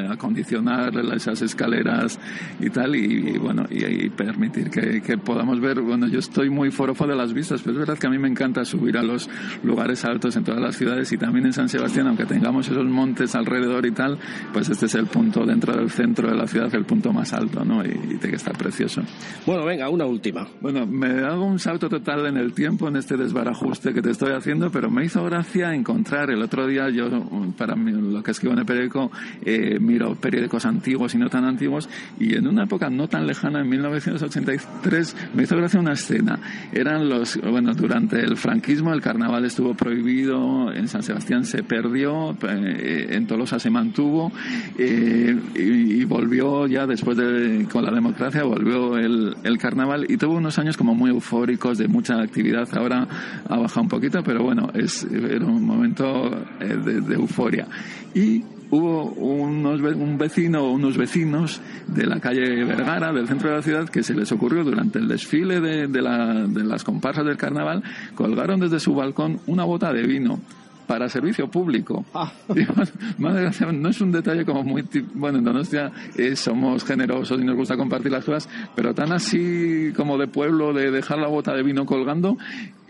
acondicionar esas escaleras y tal, y, bueno, y, permitir que, que podamos ver, bueno, yo estoy muy forofo de las vistas, pero es verdad que a mí me encanta subir a los lugares altos en todas las ciudades y también en San Sebastián, aunque tengamos esos montes alrededor y tal, pues este es el punto dentro del centro de la ciudad, el punto más alto, ¿no? Y, y tiene que estar precioso. Bueno, venga, una última. Bueno, me hago un salto total en el tiempo, en este desbarajuste que te estoy haciendo, pero me hizo gracia encontrar el otro día, yo, para mí, lo que escribo en el periódico, eh, miro periódicos antiguos y no tan antiguos, y en una época no tan lejana, en 1983, me hizo gracia una escena. Eran los, bueno, durante el franquismo el carnaval estuvo prohibido, en San Sebastián se perdió, eh, en Tolosa se mantuvo, eh, y, volvió ya después de, con la democracia, volvió el, el carnaval, y tuvo unos años como muy eufóricos, de mucha actividad. Ahora ha bajado un poquito, pero bueno, es, era un momento eh, de, euforia. Y hubo unos, un vecino o unos vecinos de la calle Vergara, del centro de la ciudad, que se les ocurrió durante el desfile de, de, la, de las comparsas del carnaval, colgaron desde su balcón una bota de vino para servicio público. Ah. no es un detalle como muy... Bueno, en Donostia eh, somos generosos y nos gusta compartir las cosas, pero tan así como de pueblo, de dejar la bota de vino colgando,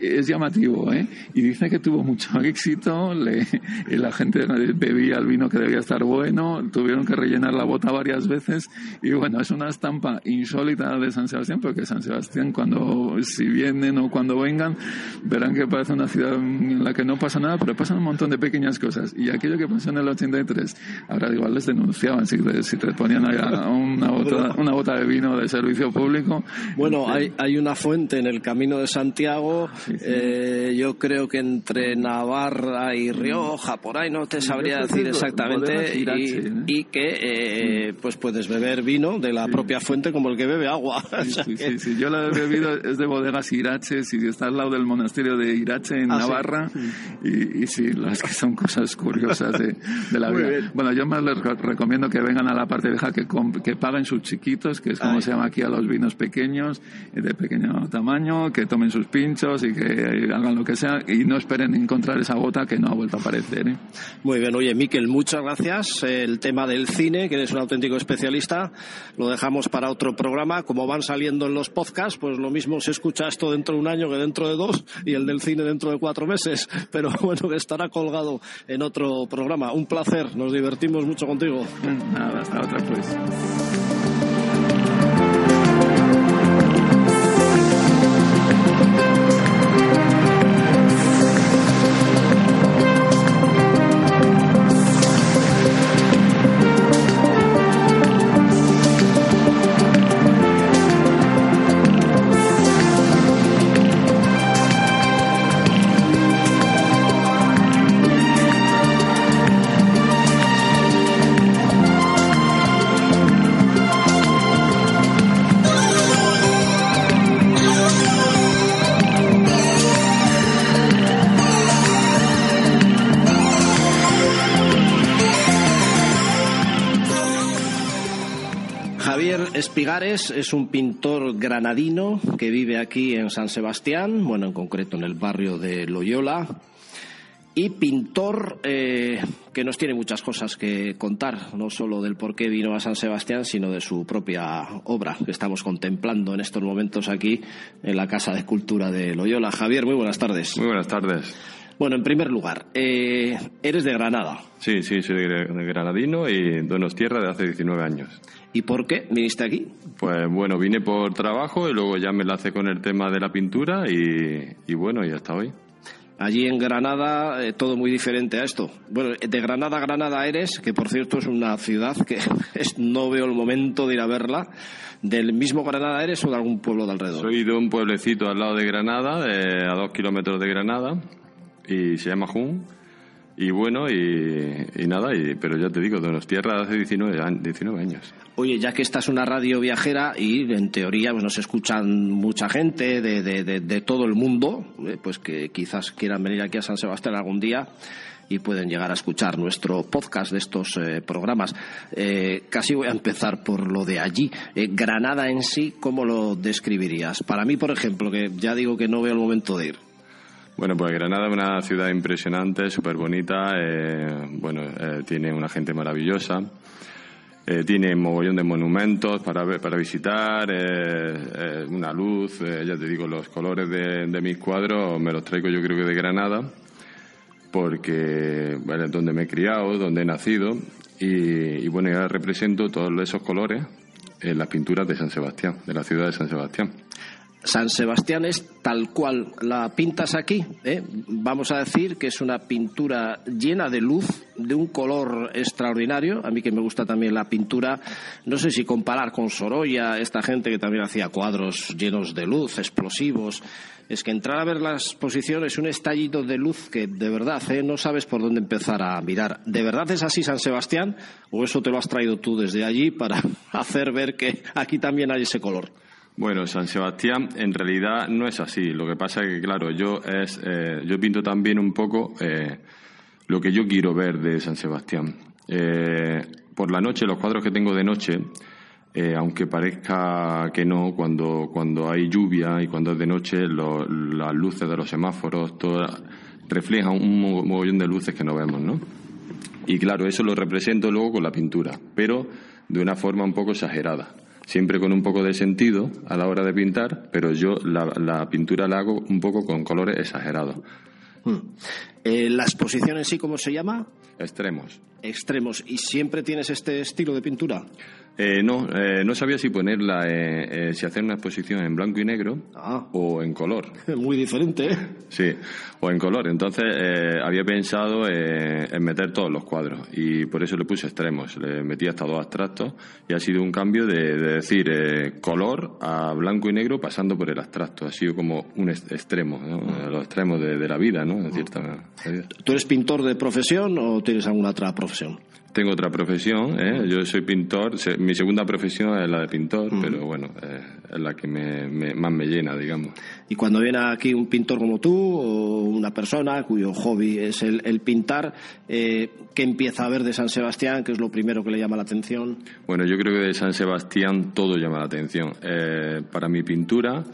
es llamativo, ¿eh? Y dice que tuvo mucho éxito, le, la gente bebía el vino que debía estar bueno, tuvieron que rellenar la bota varias veces y bueno, es una estampa insólita de San Sebastián, porque San Sebastián cuando, si vienen o cuando vengan, verán que parece una ciudad en la que no pasa nada, pero pasan un montón de pequeñas cosas. Y aquello que pasó en el 83, ahora igual les denunciaban si, si te ponían una bota, una bota de vino de servicio público. Bueno, hay, hay una fuente en el camino de Santiago eh, yo creo que entre Navarra y Rioja, por ahí no te sabría decir exactamente, y, que eh, pues puedes beber vino de la propia fuente como el que bebe agua. Yo la he bebido, es de bodegas Iraches y está al lado del monasterio de Irache en ah, Navarra, y, sí, las que son cosas curiosas de, la vida. Bueno, yo más les recomiendo que vengan a la parte vieja, que, que paguen sus chiquitos, que es como se llama aquí a los vinos pequeños, de pequeño tamaño, que tomen sus pinchos y que hagan lo que sea y no esperen encontrar esa bota que no ha vuelto a aparecer. ¿eh? Muy bien, oye, Miquel, muchas gracias. El tema del cine, que eres un auténtico especialista, lo dejamos para otro programa. Como van saliendo en los podcasts, pues lo mismo se escucha esto dentro de un año que dentro de dos y el del cine dentro de cuatro meses. Pero bueno, que estará colgado en otro programa. Un placer, nos divertimos mucho contigo. Nada, hasta otra pues. Espigares es un pintor granadino que vive aquí en San Sebastián, bueno, en concreto en el barrio de Loyola, y pintor eh, que nos tiene muchas cosas que contar, no solo del por qué vino a San Sebastián, sino de su propia obra que estamos contemplando en estos momentos aquí en la Casa de Cultura de Loyola. Javier, muy buenas tardes. Muy buenas tardes. Bueno, en primer lugar, eh, eres de Granada. Sí, sí, soy de granadino y Donostierra de hace 19 años. ¿Y por qué viniste aquí? Pues bueno, vine por trabajo y luego ya me lancé con el tema de la pintura y, bueno, y hasta hoy. Allí en Granada, eh, todo muy diferente a esto. Bueno, de Granada a Granada eres, que por cierto es una ciudad que no veo el momento de ir a verla. ¿Del mismo Granada eres o de algún pueblo de alrededor? Soy de un pueblecito al lado de Granada, a dos kilómetros de Granada, y se llama Jun y bueno, y, nada, y, pero ya te digo, tierras hace 19, 19 años. Oye, ya que esta es una radio viajera y en teoría pues, nos escuchan mucha gente de, de, de, todo el mundo, eh, pues que quizás quieran venir aquí a San Sebastián algún día y pueden llegar a escuchar nuestro podcast de estos eh, programas. Eh, casi voy a empezar por lo de allí. Granada en sí, ¿cómo lo describirías? Para mí, por ejemplo, que ya digo que no veo el momento de ir. Bueno, pues Granada es una ciudad impresionante, súper bonita, eh, bueno, eh, tiene una gente maravillosa, eh, tiene mogollón de monumentos para, para visitar, una luz, ya te digo, los colores de, mis cuadros me los traigo yo creo que de Granada, porque es donde me he criado, donde he nacido, y, y bueno, ya represento todos esos colores en las pinturas de San Sebastián, de la ciudad de San Sebastián. San Sebastián es tal cual la pintas aquí. ¿eh? Vamos a decir que es una pintura llena de luz, de un color extraordinario. A mí que me gusta también la pintura, no sé si comparar con Sorolla, esta gente que también hacía cuadros llenos de luz, explosivos. Es que entrar a ver las posiciones, un estallido de luz que de verdad ¿eh? no sabes por dónde empezar a mirar. ¿De verdad es así San Sebastián o eso te lo has traído tú desde allí para hacer ver que aquí también hay ese color? Bueno, San Sebastián en realidad no es así. Lo que pasa es que, claro, yo, es, eh, yo pinto también un poco eh, lo que yo quiero ver de San Sebastián. Eh, por la noche, los cuadros que tengo de noche, aunque parezca que no, cuando, cuando hay lluvia y cuando es de noche, las luces de los semáforos, toda, refleja un mogollón de luces que no vemos, ¿no? Y claro, eso lo represento luego con la pintura, pero de una forma un poco exagerada. Siempre con un poco de sentido a la hora de pintar, pero yo la, pintura la hago un poco con colores exagerados. Eh, ¿La exposición en sí cómo se llama? Extremos. Extremos. ¿Y siempre tienes este estilo de pintura? Eh, no, eh, no sabía si ponerla, eh, si hacer una exposición en blanco y negro ah. o en color. Muy diferente, ¿eh? Sí, o en color. Entonces había pensado en meter todos los cuadros y por eso le puse extremos. Le metí hasta dos abstractos y ha sido un cambio de, decir color a blanco y negro pasando por el abstracto. Ha sido como un extremo, los extremos de, la vida, ¿no? De cierta ¿Tú eres pintor de profesión o tienes alguna otra profesión? Tengo otra profesión, ¿eh? yo soy pintor, mi segunda profesión es la de pintor, pero bueno, es la que me, más me llena, digamos. Y cuando viene aquí un pintor como tú, o una persona cuyo hobby es el, pintar, eh, ¿qué empieza a ver de San Sebastián? ¿Qué es lo primero que le llama la atención? Bueno, yo creo que de San Sebastián todo llama la atención. Eh, para mi pintura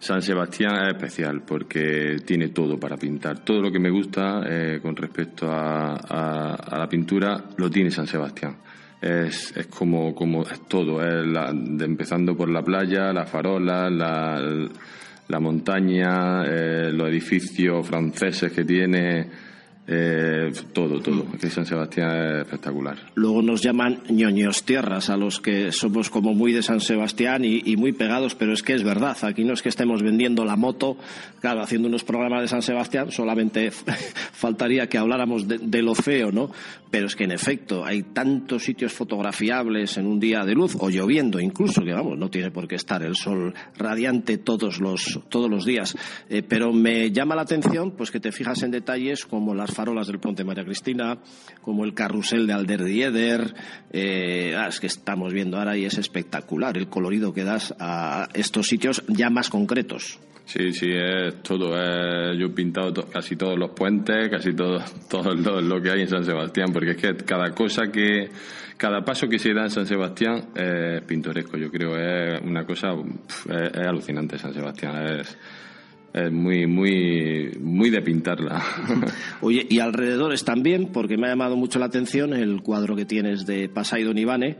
San Sebastián es especial porque tiene todo para pintar. Todo lo que me gusta eh, con respecto a, la pintura lo tiene San Sebastián. Es, como, como es todo, es empezando por la playa, la, la montaña, eh, los edificios franceses que tiene eh, todo, todo. Aquí San Sebastián es espectacular. Luego nos llaman ñoños tierras a los que somos como muy de San Sebastián y, muy pegados, pero es que es verdad. Aquí no es que estemos vendiendo la moto, claro, haciendo unos programas de San Sebastián, solamente faltaría que habláramos de, lo feo, ¿no? Pero es que en efecto hay tantos sitios fotografiables en un día de luz o lloviendo incluso, que vamos, no tiene por qué estar el sol radiante todos los, todos los días. Eh, pero me llama la atención pues que te fijas en detalles como las farolas del Puente María Cristina, como el carrusel de Alderdieder. Eh, ah, es que estamos viendo ahora y es espectacular el colorido que das a estos sitios ya más concretos. Sí, sí, es todo. yo he pintado casi todos los puentes, casi todo, todo lo, que hay en San Sebastián, porque es que cada cosa que, cada paso que se da en San Sebastián es pintoresco. Yo creo es una cosa, es, es alucinante San Sebastián. Es, es muy, muy, muy de pintarla. Oye, y alrededores también, porque me ha llamado mucho la atención el cuadro que tienes de Pasaido Nivane,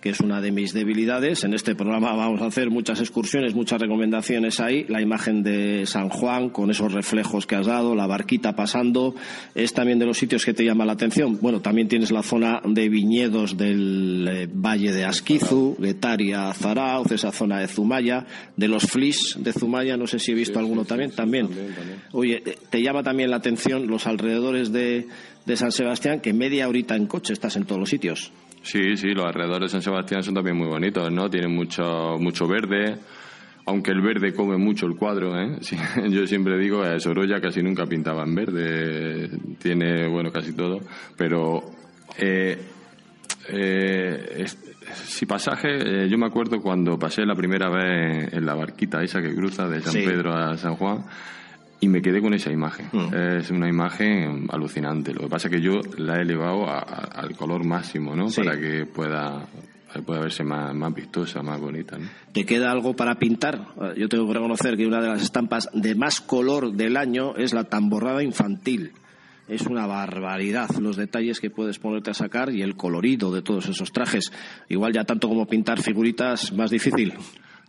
que es una de mis debilidades. En este programa vamos a hacer muchas excursiones, muchas recomendaciones ahí. La imagen de San Juan con esos reflejos que has dado, la barquita pasando, es también de los sitios que te llama la atención. Bueno, también tienes la zona de viñedos del eh, Valle de Asquizu, Guetaria, Zarauz, esa zona de Zumaya, de los Flis de Zumaya, no sé si he visto alguno también, también. Oye, eh, te llama también la atención los alrededores de, de San Sebastián, que media horita en coche estás en todos los sitios. Sí, sí, los alrededores de San Sebastián son también muy bonitos, ¿no? Tienen mucho, mucho verde, aunque el verde come mucho el cuadro, ¿eh? yo siempre digo, eh, Sorolla casi nunca pintaba en verde, tiene, bueno, casi todo, pero eh, eh si pasaje, yo me acuerdo cuando pasé la primera vez en la barquita esa que cruza de San Pedro a San Juan, y me quedé con esa imagen. Mm. Es una imagen alucinante. Lo que pasa es que yo la he elevado al color máximo, ¿no? Para que pueda pueda verse más, más vistosa, más bonita. ¿no? ¿Te queda algo para pintar? Yo tengo que reconocer que una de las estampas de más color del año es la tamborrada infantil. Es una barbaridad los detalles que puedes ponerte a sacar y el colorido de todos esos trajes. Igual ya tanto como pintar figuritas, más difícil.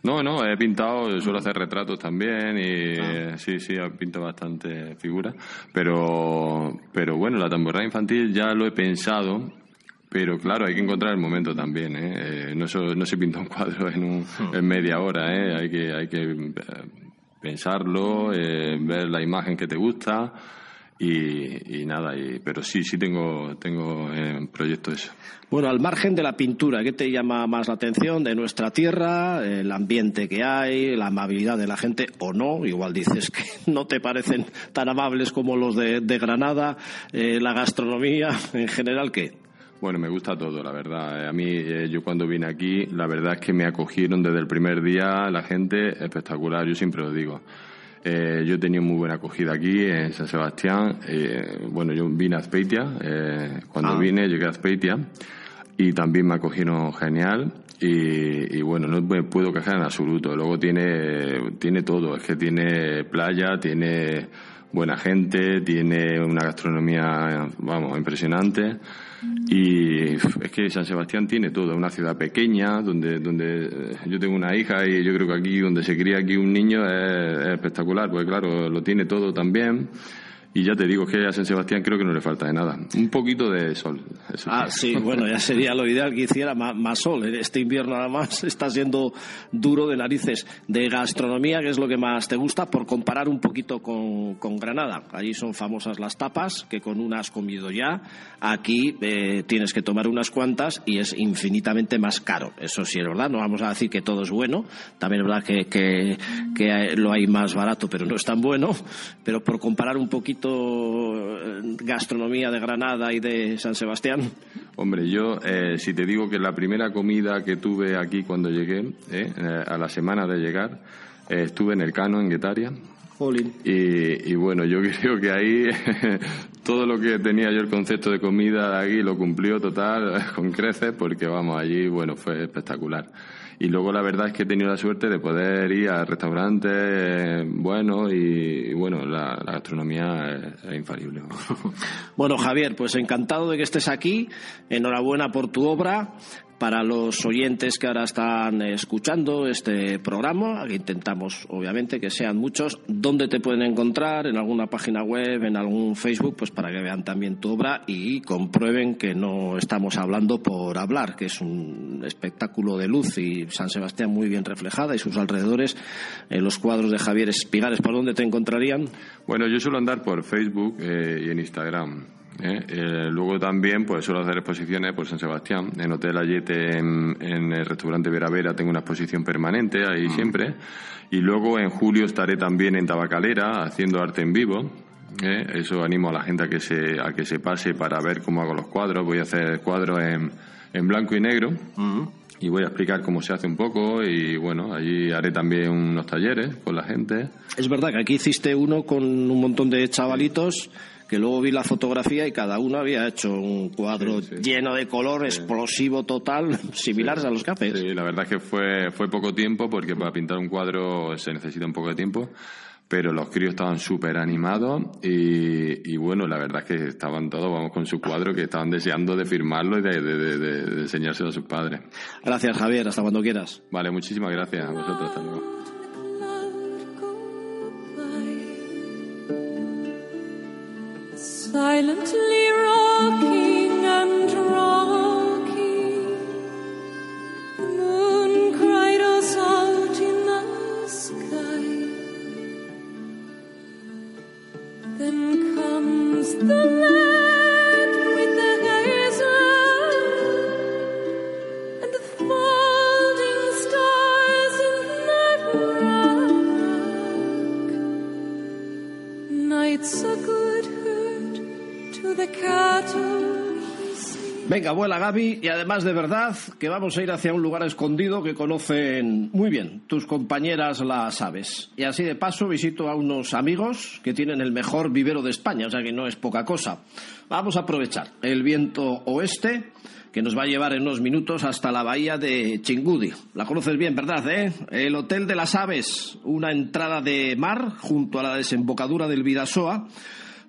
No, no, he pintado, suelo hacer retratos también y ah. sí, sí, pinto bastante figuras. Pero, pero bueno, la tamborrada infantil ya lo he pensado, pero claro, hay que encontrar el momento también. ¿eh? eh no, no se pinta un cuadro en, un, hmm. en media hora, ¿eh? hay que, hay que eh, pensarlo, eh, ver la imagen que te gusta y, nada, y, pero sí, sí tengo, tengo en proyecto eso. Bueno, al margen de la pintura, ¿qué te llama más la atención de nuestra tierra? El ambiente que hay, la amabilidad de la gente o no. Igual dices que no te parecen tan amables como los de, Granada, eh, la gastronomía, en general, ¿qué? Bueno, me gusta todo, la verdad. A mí, eh, yo cuando vine aquí, la verdad es que me acogieron desde el primer día la gente espectacular, yo siempre lo digo. Eh, yo he tenido muy buena acogida aquí en San Sebastián. Eh, bueno, yo vine a Azpeitia. Eh, cuando ah. vine llegué a Azpeitia y también me acogieron genial. Y, bueno, no me puedo quejar en absoluto. Luego tiene, tiene todo. Es que tiene playa, tiene buena gente, tiene una gastronomía, vamos, impresionante. Y es que San Sebastián tiene todo, una ciudad pequeña donde, donde eh, yo tengo una hija y yo creo que aquí donde se cría aquí un niño es, es espectacular, porque claro, lo tiene todo también. Y ya te digo que a San Sebastián creo que no le falta de nada. Un poquito de sol. ah, sí, bueno, ya sería lo ideal que hiciera más, sol. Este invierno nada más está siendo duro de narices. De gastronomía, ¿qué es lo que más te gusta? Por comparar un poquito con, Granada. Allí son famosas las tapas, que con una has comido ya. Aquí eh, tienes que tomar unas cuantas y es infinitamente más caro. Eso sí es verdad. No vamos a decir que todo es bueno. También es verdad que, que, que lo hay más barato, pero no es tan bueno. Pero por comparar un poquito eh, gastronomía de Granada y de San Sebastián? Hombre, yo, eh, si te digo que la primera comida que tuve aquí cuando llegué, eh, a la semana de llegar, estuve en el Cano, en Guetaria. Y, y, bueno, yo creo que ahí todo lo que tenía yo el concepto de comida de aquí lo cumplió total con creces porque vamos, allí, bueno, fue espectacular. Y luego la verdad es que he tenido la suerte de poder ir a restaurantes buenos y, bueno, la, gastronomía es, infalible. Bueno, Javier, pues encantado de que estés aquí. Enhorabuena por tu obra para los oyentes que ahora están escuchando este programa, que intentamos obviamente que sean muchos, ¿dónde te pueden encontrar? ¿En alguna página web, en algún Facebook? Pues para que vean también tu obra y comprueben que no estamos hablando por hablar, que es un espectáculo de luz y San Sebastián muy bien reflejada y sus alrededores. En los cuadros de Javier Espigares, ¿por dónde te encontrarían? Bueno, yo suelo andar por Facebook eh, y en Instagram. ¿Eh? Eh, luego también pues suelo hacer exposiciones por San Sebastián. En Hotel Ayete, en, el restaurante Vera Vera, tengo una exposición permanente ahí mm. siempre. Y luego en julio estaré también en Tabacalera haciendo arte en vivo. ¿eh? Eso animo a la gente a que, se, a que se pase para ver cómo hago los cuadros. Voy a hacer cuadros en, en blanco y negro. Mm. Y voy a explicar cómo se hace un poco y bueno, allí haré también unos talleres con la gente. Es verdad que aquí hiciste uno con un montón de chavalitos que luego vi la fotografía y cada uno había hecho un cuadro lleno de color, explosivo total, similares a los cafés. Sí, la verdad es que fue, fue poco tiempo porque para pintar un cuadro se necesita un poco de tiempo pero los críos estaban súper animados y, bueno, la verdad es que estaban todos, vamos, con su cuadro que estaban deseando de firmarlo y de, de, enseñárselo a sus padres. Gracias, Javier. Hasta cuando quieras. Vale, muchísimas gracias a vosotros. Hasta luego. Silently rocking and rocking. The moon cried us out in the sky. Then comes the lad Venga, vuela Gaby y además de verdad que vamos a ir hacia un lugar escondido que conocen muy bien tus compañeras las aves. Y así de paso visito a unos amigos que tienen el mejor vivero de España, o sea que no es poca cosa. Vamos a aprovechar el viento oeste que nos va a llevar en unos minutos hasta la bahía de Chingudi. La conoces bien, ¿verdad? Eh? El Hotel de las Aves, una entrada de mar junto a la desembocadura del Vidasoa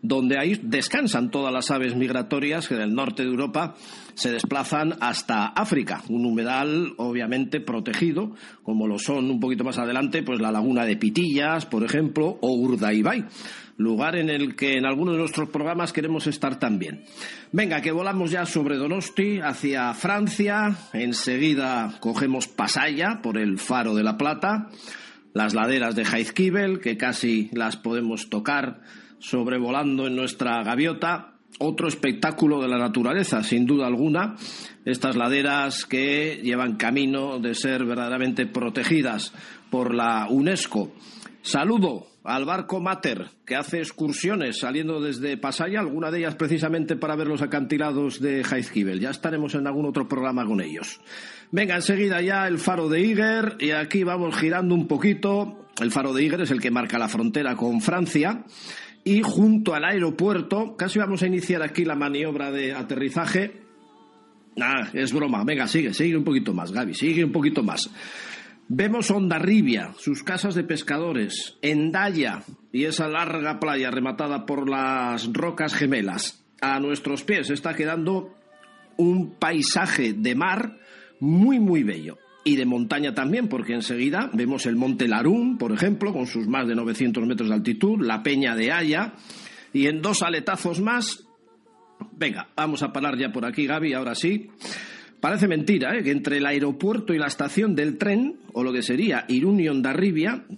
donde ahí descansan todas las aves migratorias que del norte de Europa se desplazan hasta África, un humedal obviamente protegido, como lo son un poquito más adelante, pues la laguna de Pitillas, por ejemplo, o Urdaibai, lugar en el que en algunos de nuestros programas queremos estar también. Venga, que volamos ya sobre Donosti hacia Francia, enseguida cogemos Pasaya por el Faro de la Plata, las laderas de Jaizkibel, que casi las podemos tocar sobrevolando en nuestra gaviota. Otro espectáculo de la naturaleza, sin duda alguna. Estas laderas que llevan camino de ser verdaderamente protegidas por la UNESCO. Saludo al barco Mater, que hace excursiones saliendo desde Pasaya, alguna de ellas precisamente para ver los acantilados de Jaizkibel. Ya estaremos en algún otro programa con ellos. Venga, enseguida ya el faro de Iger, y aquí vamos girando un poquito. El faro de Iger es el que marca la frontera con Francia y junto al aeropuerto, casi vamos a iniciar aquí la maniobra de aterrizaje. Ah, es broma, venga, sigue, sigue un poquito más, Gaby, sigue un poquito más. Vemos Ondarribia, sus casas de pescadores, Endaya y esa larga playa rematada por las rocas gemelas. A nuestros pies está quedando un paisaje de mar muy, muy bello. Y de montaña también, porque enseguida vemos el Monte Larún, por ejemplo, con sus más de 900 metros de altitud, la Peña de Haya, y en dos aletazos más. Venga, vamos a parar ya por aquí, Gaby, ahora sí. Parece mentira ¿eh? que entre el aeropuerto y la estación del tren, o lo que sería Irún y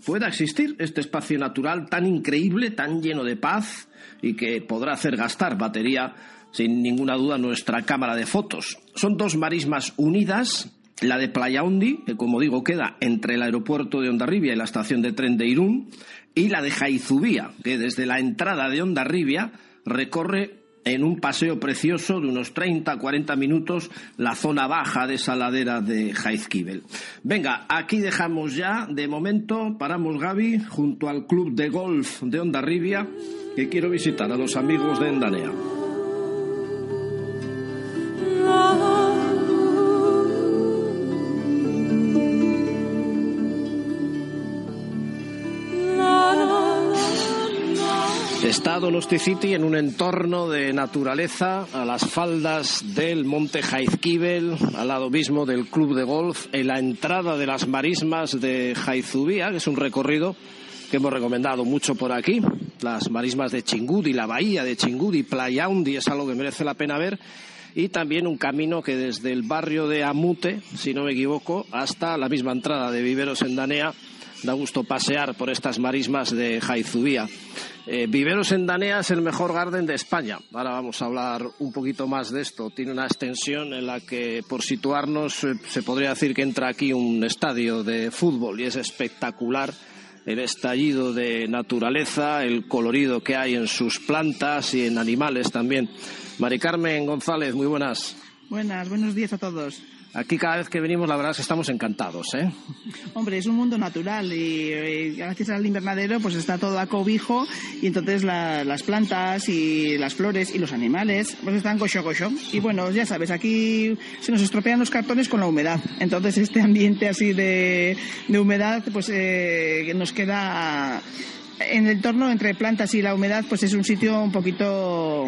pueda existir este espacio natural tan increíble, tan lleno de paz y que podrá hacer gastar batería sin ninguna duda nuestra cámara de fotos. Son dos marismas unidas, la de Playa Undi, que como digo queda entre el aeropuerto de Ondarribia y la estación de tren de Irún, y la de Jaizubía, que desde la entrada de Ondarribia recorre en un paseo precioso de unos 30, 40 minutos la zona baja de esa ladera de Jaizkibel. Venga, aquí dejamos ya, de momento, paramos Gaby junto al club de golf de Ondarribia, que quiero visitar a los amigos de Endanea. Donosti City en un entorno de naturaleza, a las faldas del monte Jaizkibel, al lado mismo del club de golf, en la entrada de las marismas de Jaizubía, que es un recorrido que hemos recomendado mucho por aquí. Las marismas de Chingudi, la bahía de Chingudi, Playa Undi, es algo que merece la pena ver. Y también un camino que desde el barrio de Amute, si no me equivoco, hasta la misma entrada de Viveros en Danea, da gusto pasear por estas marismas de Jaizubía. Eh, Viveros en Danea es el mejor garden de España. Ahora vamos a hablar un poquito más de esto. Tiene una extensión en la que, por situarnos, eh, se podría decir que entra aquí un estadio de fútbol y es espectacular el estallido de naturaleza, el colorido que hay en sus plantas y en animales también. Mari Carmen González, muy buenas. Buenas, buenos días a todos. Aquí cada vez que venimos la verdad es que estamos encantados, ¿eh? Hombre, es un mundo natural y, eh, gracias al invernadero pues está todo a cobijo y entonces las plantas y las flores y los animales pues están cocho cocho. Y bueno, ya sabes, aquí se nos estropean los cartones con la humedad. Entonces este ambiente así de, de humedad pues eh, nos queda en el entorno entre plantas y la humedad pues es un sitio un poquito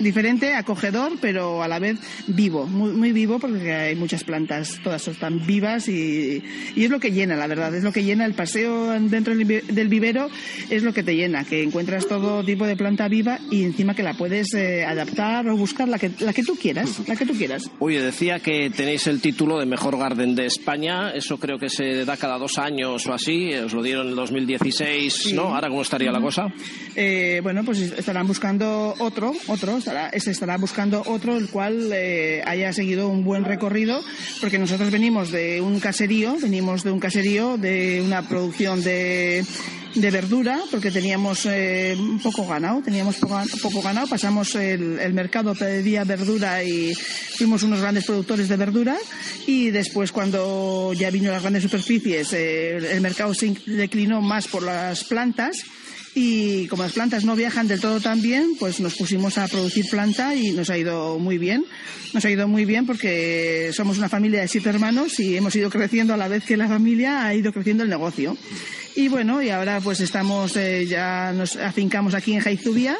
diferente, acogedor, pero a la vez vivo, muy, muy vivo porque hay muchas plantas, todas están vivas y, y, es lo que llena, la verdad, es lo que llena el paseo dentro del vivero, es lo que te llena, que encuentras todo tipo de planta viva y encima que la puedes eh, adaptar o buscar la que, la que tú quieras, la que tú quieras. Oye, decía que tenéis el título de Mejor Garden de España, eso creo que se da cada dos años o así, os lo dieron en el 2016, sí. ¿no? Ahora, ¿cómo estaría la cosa? Eh, bueno, pues estarán buscando otro, otro, se estará buscando otro el cual eh, haya seguido un buen recorrido, porque nosotros venimos de un caserío, venimos de un caserío, de una producción de, de verdura, porque teníamos eh, poco ganado, teníamos poco, poco ganado, pasamos el, el, mercado, pedía verdura y fuimos unos grandes productores de verdura, y después cuando ya vino las grandes superficies, eh, el mercado se declinó más por las plantas, y como las plantas no viajan del todo tan bien, pues nos pusimos a producir planta y nos ha ido muy bien. Nos ha ido muy bien porque somos una familia de siete hermanos y hemos ido creciendo a la vez que la familia ha ido creciendo el negocio. Y bueno, y ahora pues estamos, eh, ya nos afincamos aquí en Jaizubia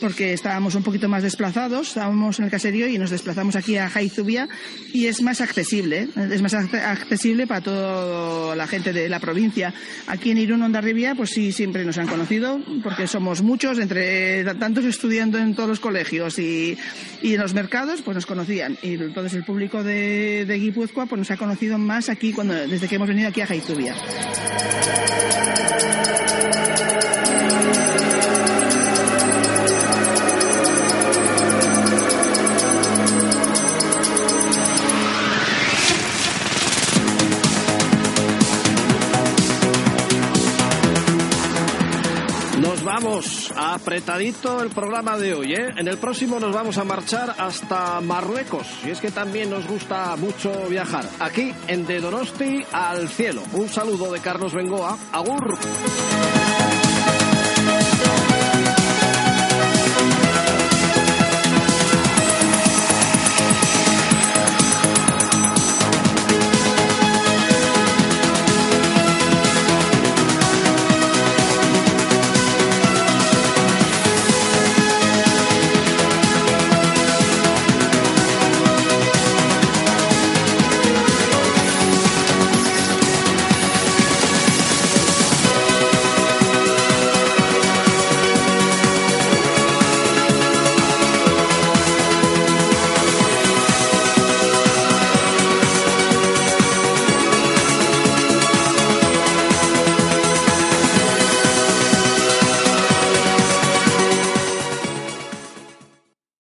porque estábamos un poquito más desplazados, estábamos en el caserío y nos desplazamos aquí a Jaizubia y es más accesible, es más accesible para toda la gente de la provincia. Aquí en Irún, Ondarribia, pues sí, siempre nos han conocido porque somos muchos, entre tantos estudiando en todos los colegios y, y en los mercados, pues nos conocían. Y entonces el público de, de Guipúzcoa pues nos ha conocido más aquí cuando, desde que hemos venido aquí a Jaizubia. Apretadito el programa de hoy. ¿eh? En el próximo nos vamos a marchar hasta Marruecos. Y es que también nos gusta mucho viajar. Aquí en De Donosti al cielo. Un saludo de Carlos Bengoa. Agur.